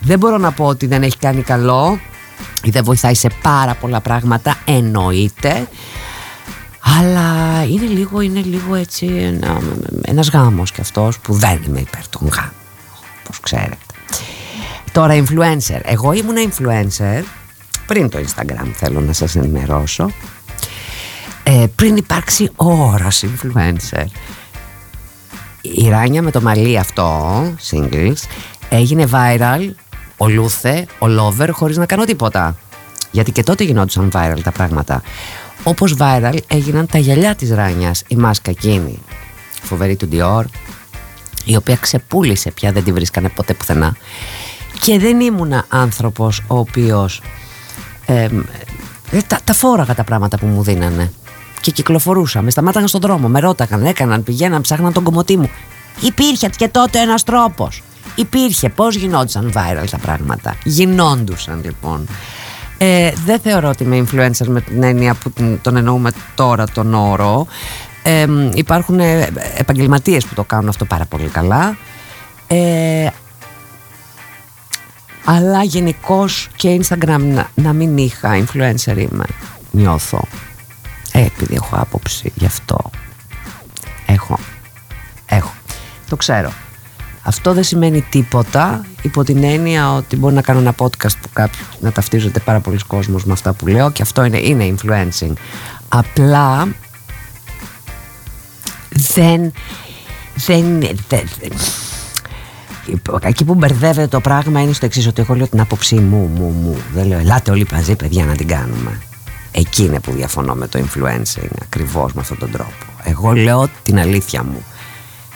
Δεν μπορώ να πω ότι δεν έχει κάνει καλό ή δεν βοηθάει σε πάρα πολλά πράγματα, εννοείται. Αλλά είναι λίγο, είναι λίγο έτσι ένα, ένας γάμος και αυτός που δεν είμαι υπέρ των γάμων, όπως ξέρετε. Τώρα influencer. Εγώ ήμουν influencer πριν το Instagram θέλω να σας ενημερώσω. Ε, πριν υπάρξει όρος influencer. η Ράνια με το μαλλί αυτό, singles, έγινε viral, ο Λούθε, ο Lover, χωρίς να κάνω τίποτα. Γιατί και τότε γινόντουσαν viral τα πράγματα. Όπως viral έγιναν τα γυαλιά της Ράνιας, η μάσκα εκείνη, φοβερή του Dior, η οποία ξεπούλησε πια, δεν τη βρίσκανε ποτέ πουθενά. Και δεν ήμουνα άνθρωπος ο οποίος ε, τα, τα φόραγα τα πράγματα που μου δίνανε και κυκλοφορούσα. Με σταμάταγαν στον δρόμο, με ρώταγαν, έκαναν, πηγαίναν, ψάχναν τον κομμωτή μου. Υπήρχε και τότε ένας τρόπος. Υπήρχε. Πώς γινόντουσαν viral τα πράγματα. Γινόντουσαν λοιπόν. Ε, δεν θεωρώ ότι είμαι influencer με την έννοια που τον εννοούμε τώρα τον όρο. Ε, υπάρχουν επαγγελματίες που το κάνουν αυτό πάρα πολύ καλά. Ε, αλλά γενικώς και Instagram να, να μην είχα influencer είμαι. Νιώθω. Ε, επειδή έχω άποψη γι' αυτό. Έχω. Έχω. Το ξέρω. Αυτό δεν σημαίνει τίποτα υπό την έννοια ότι μπορεί να κάνω ένα podcast που κάποιοι να ταυτίζονται πάρα πολλοί κόσμος με αυτά που λέω και αυτό είναι, είναι influencing. Απλά δεν, δεν, δεν, εκεί που μπερδεύεται το πράγμα είναι στο εξής ότι εγώ λέω την άποψή μου, μου, μου. Δεν λέω ελάτε όλοι μαζί παιδιά να την κάνουμε. Εκεί είναι που διαφωνώ με το influencing ακριβώς με αυτόν τον τρόπο. Εγώ λέω την αλήθεια μου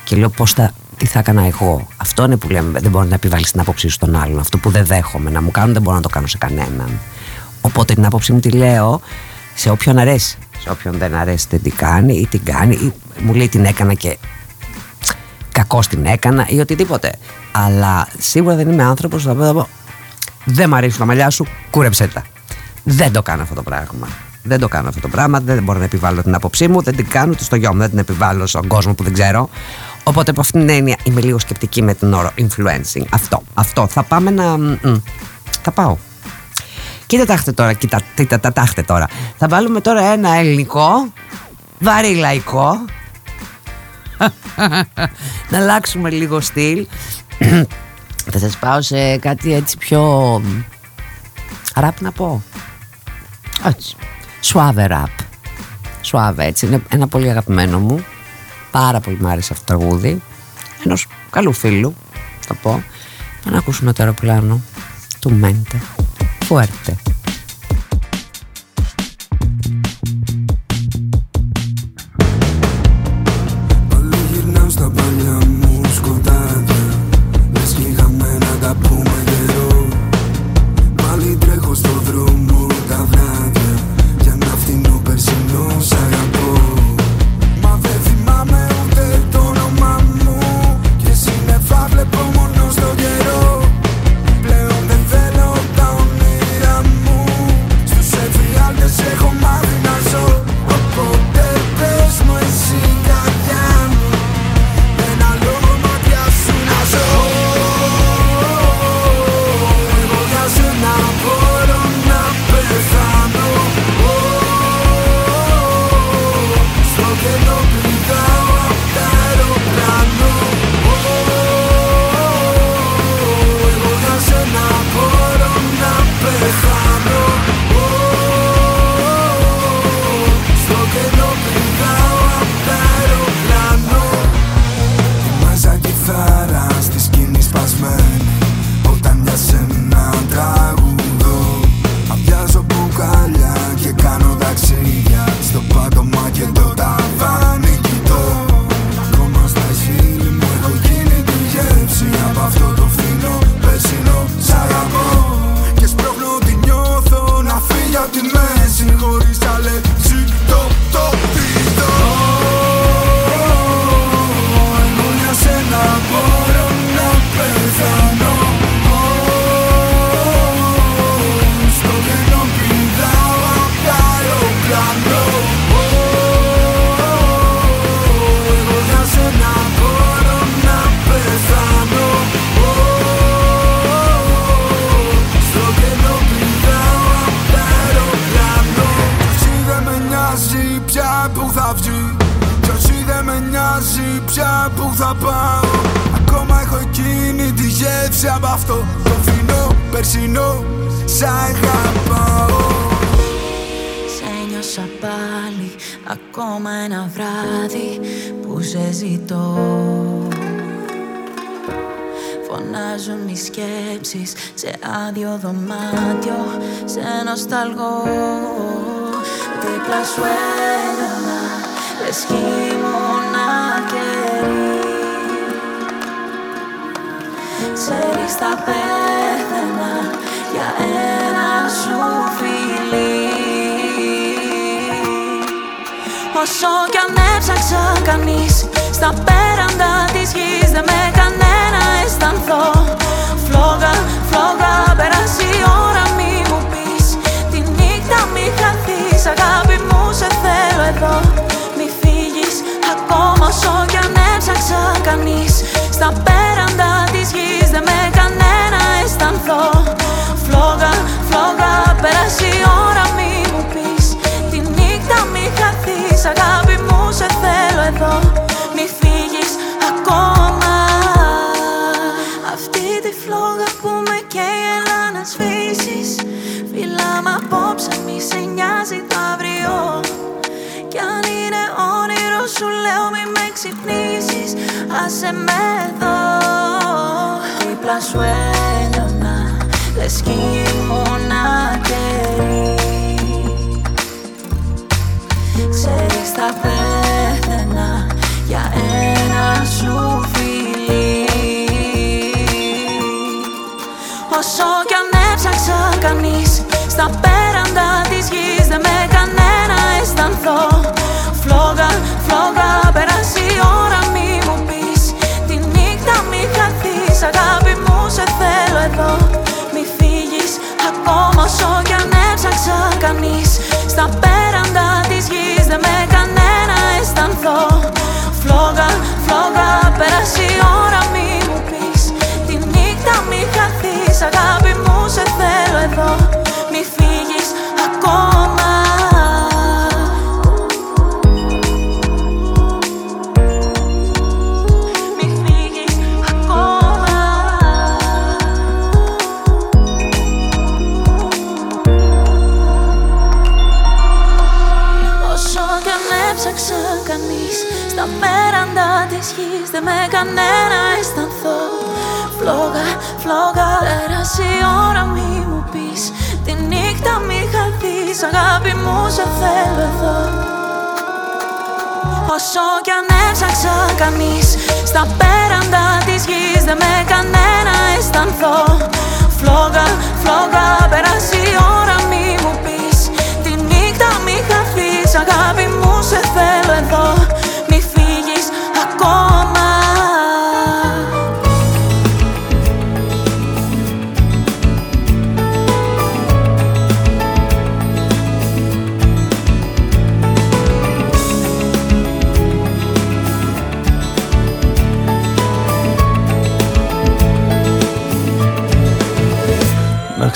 και λέω πώς θα, τι θα έκανα εγώ. Αυτό είναι που λέμε, δεν μπορεί να επιβάλλεις την άποψή σου στον άλλον. Αυτό που δεν δέχομαι να μου κάνουν, δεν μπορώ να το κάνω σε κανέναν. Οπότε την άποψή μου τη λέω σε όποιον αρέσει. Σε όποιον δεν αρέσει, δεν την κάνει ή την κάνει ή μου λέει την έκανα και κακό την έκανα ή οτιδήποτε. Αλλά σίγουρα δεν είμαι άνθρωπος που θα πω δεν μου αρέσουν τα μαλλιά σου, κούρεψέ τα. Δεν το κάνω αυτό το πράγμα. Δεν το κάνω αυτό το πράγμα. Δεν μπορώ να επιβάλλω την άποψή μου. Δεν την κάνω ούτε στο γιο μου. Δεν την επιβάλλω στον κόσμο που δεν ξέρω. Οπότε από αυτήν την έννοια είμαι λίγο σκεπτική με τον όρο influencing. Αυτό. Αυτό. Θα πάμε να. Θα πάω. Κοίτα τάχτε τώρα, κοίτα, κοίτα τα τάχτε τώρα. Θα βάλουμε τώρα ένα ελληνικό, βαρύ λαϊκό. να αλλάξουμε λίγο στυλ. Θα σας πάω σε κάτι έτσι πιο... Ραπ να πω. Έτσι. Σουάβε ραπ. Σουάβε έτσι. Είναι ένα πολύ αγαπημένο μου. Πάρα πολύ μου άρεσε αυτό το τραγούδι. Ενός καλού φίλου, θα πω. Να ακούσουμε το αεροπλάνο του Μέντε. Φουέρτε. Ακόμα ένα βράδυ που σε ζητώ. Φωνάζουν οι σκέψεις σε άδειο δωμάτιο Σε νοσταλγώ Δίπλα σου έλανα Λες χειμώνα καιρή Ξέρεις θα πέθαινα Για ένα σου φιλί Όσο κι αν έψαξα κανείς Στα πέραντα της γης Δεν με κανένα αισθανθώ. Φλόγα, φλόγα Πέρασε η ώρα μη μου πεις. Τη νύχτα μη χαθείς Αγάπη μου σε θέλω εδώ. Μη φύγεις ακόμα Όσο κι αν έψαξα κανείς. Στα πέραντα της γης Δεν με κανένα αισθανθώ. Φλόγα, φλόγα Πέρασε η ώρα μη μου πεις Αγάπη μου σε θέλω εδώ. Μη φύγεις ακόμα. Αυτή τη φλόγα που με καίει έλα να σβήσεις Φίλα μ' απόψε μη σε νοιάζει το αύριο. Κι αν είναι όνειρο σου λέω μη με ξυπνήσεις. Άσε με εδώ. Δίπλα σου έλειωνα Λες χειμώνα καιρή Ξέρεις θα πέθαινα για ένα σου φιλί. Όσο κι αν έψαξα κανείς Στα πέραντα της γης Δεν με κανένα αισθανθώ. Φλόγα, φλόγα Πέρασε η ώρα μη μου πεις. Τη νύχτα μη χαθείς Αγάπη μου σε θέλω εδώ. Μη φύγεις ακόμα Όσο κι αν έψαξα κανείς. Στα πέραντα αισθανθώ της γης Δεν με κανένα αισθανθώ. Φλόγα, φλόγα Πέρασε η ώρα μη μου πεις. Τη νύχτα μη χαθείς Αγάπη μου σε θέλω εδώ. Όσο κι αν έψαξα κανείς Στα πέραντα της γης Δεν με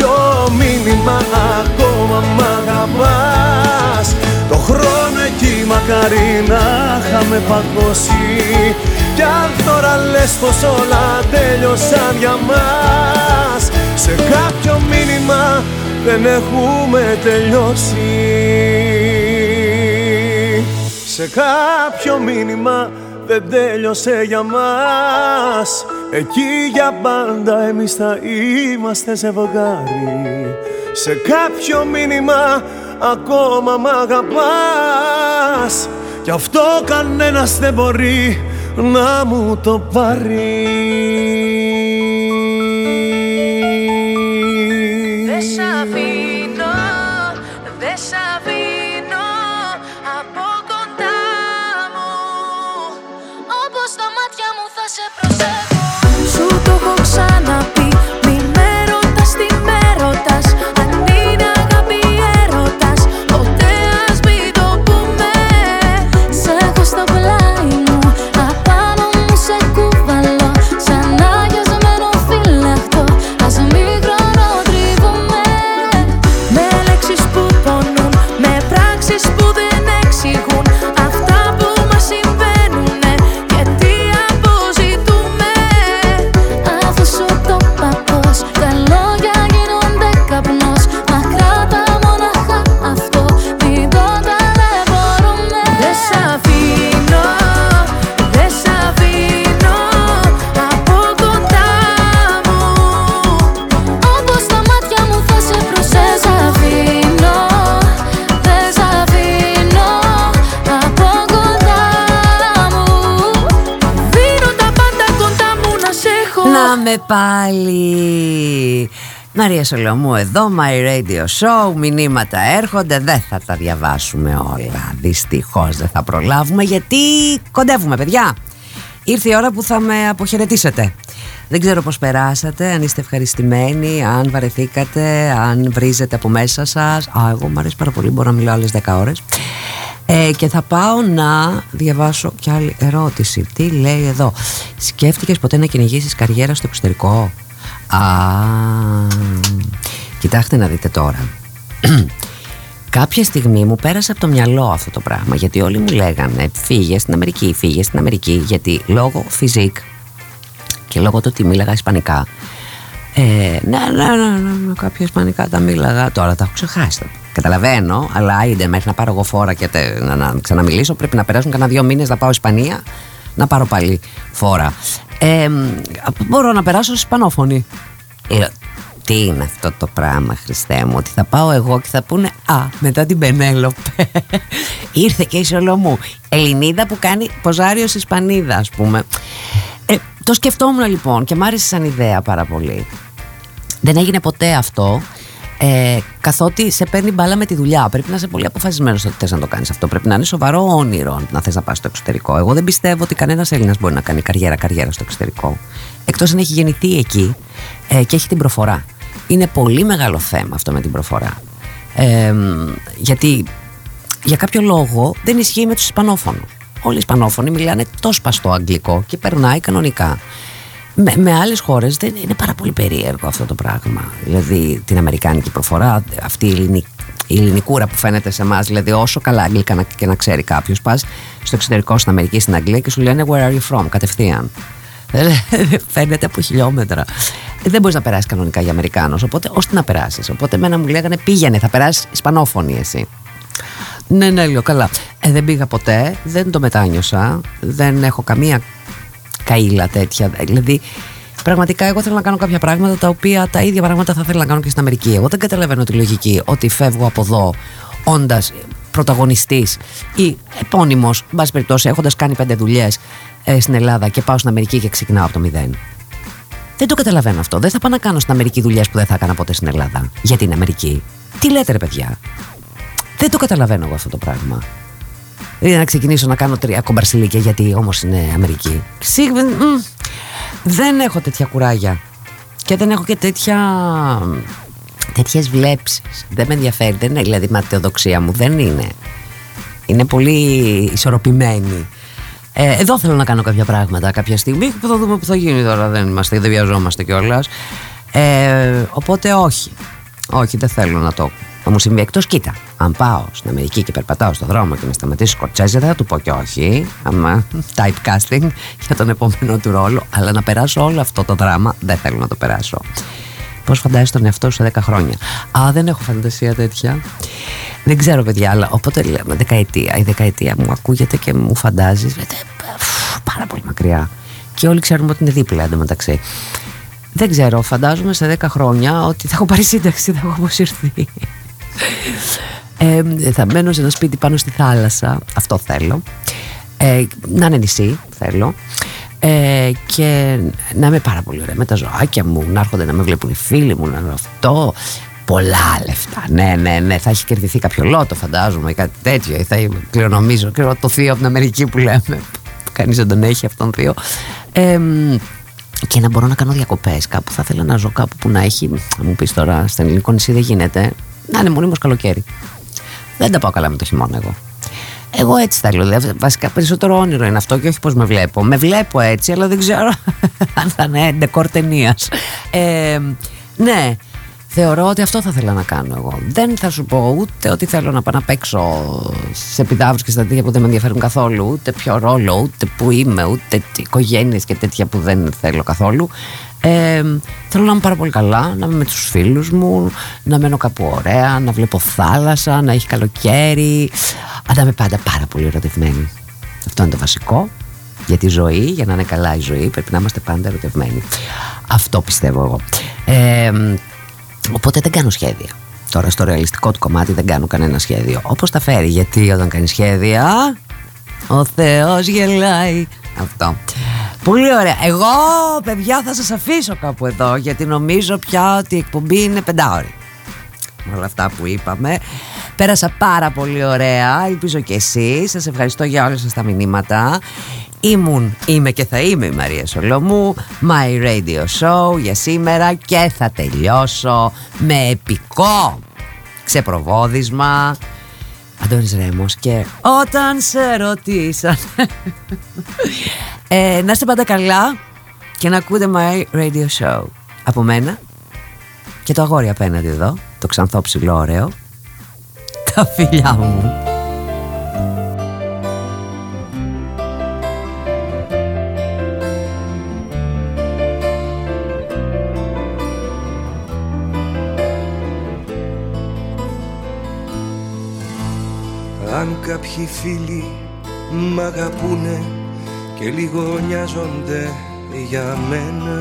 κάποιο μήνυμα ακόμα μ' αγαπάς; Το χρόνο εκεί μακάρι να είχαμε παγώσει. Κι αν τώρα λες πως όλα τέλειωσαν για μας Σε κάποιο μήνυμα δεν έχουμε τελειώσει. Σε κάποιο μήνυμα δεν τέλειωσε για μας Εκεί για πάντα εμείς θα είμαστε ζευγάρι Σε κάποιο μήνυμα ακόμα μ' αγαπάς. Κι Κι αυτό κανένας δεν μπορεί να μου το πάρει Να με πάλι. Μαρία Σολομού εδώ, My Radio Show. Μηνύματα έρχονται, δεν θα τα διαβάσουμε όλα. Δυστυχώς δεν θα προλάβουμε γιατί κοντεύουμε παιδιά. Ήρθε η ώρα που θα με αποχαιρετήσετε. Δεν ξέρω πώς περάσατε, αν είστε ευχαριστημένοι, αν βαρεθήκατε, αν βρίζετε από μέσα σας. Α, εγώ μου αρέσει πάρα πολύ, μπορώ να μιλάω άλλες 10 ώρες ε, και θα πάω να διαβάσω κι άλλη ερώτηση. Τι λέει εδώ; Σκέφτηκες ποτέ να κυνηγήσεις καριέρα στο εξωτερικό; Α, κοιτάξτε να δείτε τώρα. Κάποια στιγμή μου πέρασε από το μυαλό αυτό το πράγμα γιατί όλοι μου λέγανε φύγε στην Αμερική, φύγε στην Αμερική γιατί λόγω φυσικ και λόγω του ότι μίλαγα ισπανικά ε, ναι, ναι, ναι, ναι, ναι, κάποια ισπανικά τα μίλαγα. Τώρα τα έχω ξεχάσει. Καταλαβαίνω, αλλά είδε μέχρι να πάρω εγώ φόρα και τε- να, να ξαναμιλήσω πρέπει να περάσουν κανένα δύο μήνες να πάω Ισπανία να πάρω πάλι φόρα. Ε, μ, μπορώ να περάσω ισπανόφωνη. Ε, τι είναι αυτό το πράγμα, Χριστέ μου, ότι θα πάω εγώ και θα πούνε Α, μετά την Πενέλοπε. Ήρθε και η Σολομού. Ελληνίδα που κάνει ποζάριος Ισπανίδα, ας πούμε. Ε, το σκεφτόμουν λοιπόν και μ' άρεσε σαν ιδέα πάρα πολύ. Δεν έγινε ποτέ αυτό. Ε, καθότι σε παίρνει μπάλα με τη δουλειά. Πρέπει να είσαι πολύ αποφασισμένος ότι θες να το κάνεις αυτό. Πρέπει να είναι σοβαρό όνειρο να θες να πας στο εξωτερικό. Εγώ δεν πιστεύω ότι κανένας Έλληνας μπορεί να κάνει καριέρα, καριέρα στο εξωτερικό. Εκτός αν έχει γεννηθεί εκεί ε, και έχει την προφορά. Είναι πολύ μεγάλο θέμα αυτό με την προφορά. Ε, γιατί για κάποιο λόγο δεν ισχύει με τους Ισπανόφωνους. Όλοι οι Ισπανόφωνοι μιλάνε τόσο σπαστό αγγλικό και περνάει κανονικά. Με, με άλλες χώρες δεν είναι πάρα πολύ περίεργο αυτό το πράγμα. Δηλαδή την Αμερικάνικη προφορά, αυτή η, ελληνική, η ελληνικούρα που φαίνεται σε εμάς, δηλαδή όσο καλά αγγλικά να- και να ξέρει κάποιος, πας στο εξωτερικό, στην Αμερική, στην Αγγλία και σου λένε Where are you from, κατευθείαν. Φαίνεται από χιλιόμετρα. Δεν μπορείς να περάσεις κανονικά για Αμερικάνος. Οπότε, ώστε να περάσεις. Οπότε, εμένα μου λέγανε πήγαινε, θα περάσεις Ισπανόφωνη εσύ. Ναι, ναι, λέω καλά. Ε, δεν πήγα ποτέ, δεν το μετάνιωσα, δεν έχω καμία καήλα τέτοια. Δηλαδή, πραγματικά εγώ θέλω να κάνω κάποια πράγματα τα οποία τα ίδια πράγματα θα ήθελα να κάνω και στην Αμερική. Εγώ δεν καταλαβαίνω τη λογική ότι φεύγω από εδώ όντας πρωταγωνιστής ή επώνυμος, εν πάση περιπτώσει, έχοντας κάνει πέντε δουλειές στην Ελλάδα και πάω στην Αμερική και ξεκινάω από το μηδέν. Δεν το καταλαβαίνω αυτό. Δεν θα πάω να κάνω στην Αμερική δουλειές που δεν θα έκανα ποτέ στην Ελλάδα. Για την Αμερική. Τι λέτε, ρε παιδιά; Δεν το καταλαβαίνω εγώ αυτό το πράγμα. Δηλαδή να ξεκινήσω να κάνω τρία κομπαρσιλίκια γιατί όμως είναι Αμερική. Σίγουρα μ, δεν έχω τέτοια κουράγια. Και δεν έχω και τέτοια τέτοιες βλέψεις. Δεν με ενδιαφέρει. Δεν είναι δηλαδή η ματαιοδοξία μου. Δεν είναι. Είναι πολύ ισορροπημένη. Ε, εδώ θέλω να κάνω κάποια πράγματα κάποια στιγμή που θα δούμε που θα γίνει τώρα. Δεν, είμαστε, δεν βιαζόμαστε κιόλας. Ε, οπότε όχι. Όχι, δεν θέλω να το. Θα μου συμβεί εκτός. Κοίτα, αν πάω στην Αμερική και περπατάω στο δρόμο και με σταματήσει Σκορτσέζε, δεν θα του πω και όχι. Άμα typecasting για τον επόμενο του ρόλο. Αλλά να περάσω όλο αυτό το δράμα δεν θέλω να το περάσω. Πώς φαντάζεσαι τον εαυτό σου σε 10 χρόνια; Α, δεν έχω φαντασία τέτοια. Δεν ξέρω, παιδιά, αλλά οπότε λέμε δεκαετία. Η δεκαετία μου ακούγεται και μου φαντάζεις. Πάρα πολύ μακριά. Και όλοι ξέρουμε ότι είναι δίπλα εντωμεταξύ. Δεν ξέρω, φαντάζομαι σε 10 χρόνια ότι θα έχω πάρει σύνταξη, θα έχω αποσυρθεί. Ε, θα μένω σε ένα σπίτι πάνω στη θάλασσα, αυτό θέλω. Ε, να είναι νησί, θέλω. Ε, και να είμαι πάρα πολύ ωραία με τα ζωάκια μου, να έρχονται να με βλέπουν οι φίλοι μου, να είναι αυτό. Πολλά λεφτά. Ναι, ναι, ναι. Θα έχει κερδιθεί κάποιο λότο, φαντάζομαι, κάτι τέτοιο. Ή θα κληρονομίζω. Και το θείο από την Αμερική που λέμε. Κανείς δεν τον έχει αυτόν θείο. Ε, και να μπορώ να κάνω διακοπές κάπου. Θα ήθελα να ζω κάπου που να έχει. μου πεις τώρα, στην ελληνικό νησί δεν γίνεται. Να είναι μονίμως καλοκαίρι. Δεν τα πάω καλά με το χειμώνα εγώ. Εγώ έτσι θέλω. Δηλαδή, βασικά περισσότερο όνειρο είναι αυτό και όχι πώς με βλέπω. Με βλέπω έτσι, αλλά δεν ξέρω αν θα είναι ντεκόρ ταινίας. Ε, ναι, θεωρώ ότι αυτό θα ήθελα να κάνω εγώ. Δεν θα σου πω ούτε ότι θέλω να πάω να παίξω σε επιδάβρου και στα τέτοια που δεν με ενδιαφέρουν καθόλου, ούτε ποιο ρόλο, ούτε που είμαι, ούτε οικογένειες και τέτοια που δεν θέλω καθόλου. Ε, θέλω να είμαι πάρα πολύ καλά, να είμαι με τους φίλους μου, να μένω κάπου ωραία, να βλέπω θάλασσα, να έχει καλοκαίρι, να είμαι πάντα πάρα πολύ ερωτευμένη. Αυτό είναι το βασικό για τη ζωή, για να είναι καλά η ζωή, πρέπει να είμαστε πάντα ερωτευμένοι. Αυτό πιστεύω εγώ. Ε, οπότε δεν κάνω σχέδια. Τώρα στο ρεαλιστικό του κομμάτι δεν κάνω κανένα σχέδιο. Όπως τα φέρει, γιατί όταν κάνει σχέδια, ο Θεός γελάει. Αυτό. Πολύ ωραία. Εγώ, παιδιά, θα σας αφήσω κάπου εδώ, γιατί νομίζω πια ότι η εκπομπή είναι πεντάωρη. Με όλα αυτά που είπαμε. Πέρασα πάρα πολύ ωραία. Ελπίζω και εσείς. Σας ευχαριστώ για όλα σας τα μηνύματα. Ήμουν, είμαι και θα είμαι η Μαρία Σολομού My Radio Show για σήμερα και θα τελειώσω με επικό ξεπροβόδισμα Αντώνης Ρέμος και όταν σε ρωτήσαν. Ε, Να είστε πάντα καλά και να ακούτε My Radio Show. Από μένα και το αγόρι απέναντι εδώ το ξανθό ψηλό ωραίο τα φιλιά μου κάποιοι φίλοι μ' αγαπούνε και λίγο νοιάζονται για μένα.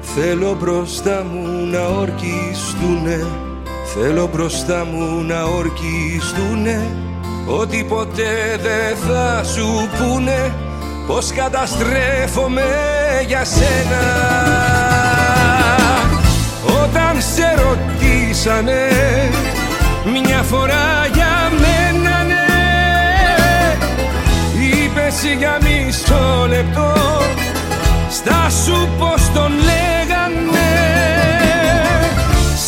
Θέλω μπροστά μου να ορκιστούνε Θέλω μπροστά μου να ορκιστούνε. Ότι ποτέ δεν θα σου πούνε Πως καταστρέφομαι για σένα. Όταν σε ρωτήσανε μια φορά για μένα ναι. Είπες για μισό λεπτό. Στα σου πως τον λέγανε.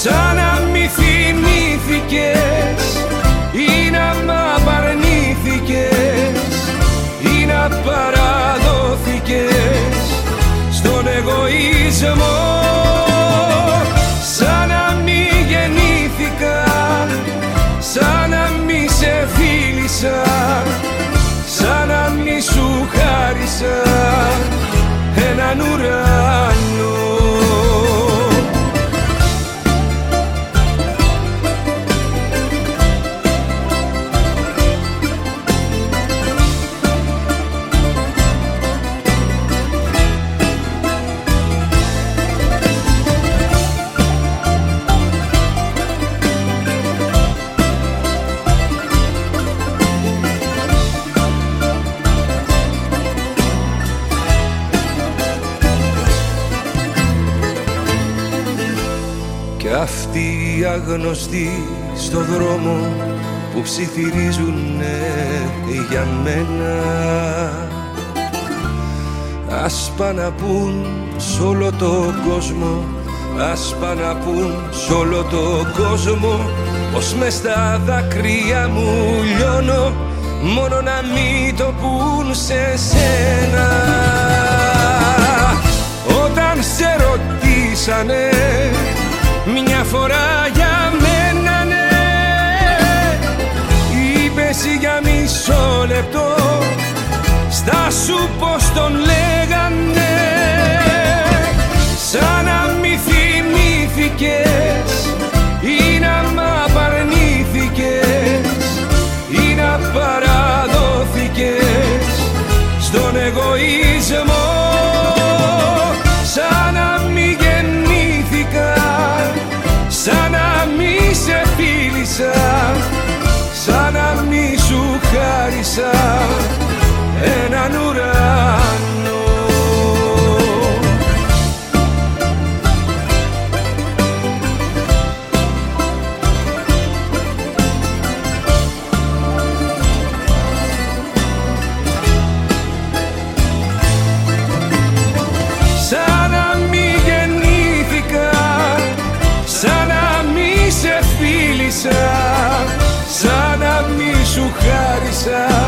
Σαν να μη θυμήθηκες φίλησα Σαν να μη σου χάρισα Έναν ουρανό αγνωστοί στο δρόμο που ψιθυρίζουν για μένα. Ας πάνε να πουν σ' όλο το κόσμο Ας πάνε να πουν σ' όλο το κόσμο Πως μες στα δάκρυα μου λιώνω Μόνο να μην το πουν σε σένα. Όταν σε ρωτήσανε μια φορά για Είπες για μισό λεπτό Στα σου πως τον λέγανε. Σαν να μη θυμήθηκες Ή να μ' απαρνήθηκες Ή να παραδόθηκες Στον εγωισμό. Σαν να μη γεννήθηκα Σαν να μη sonrisa en anura. myself.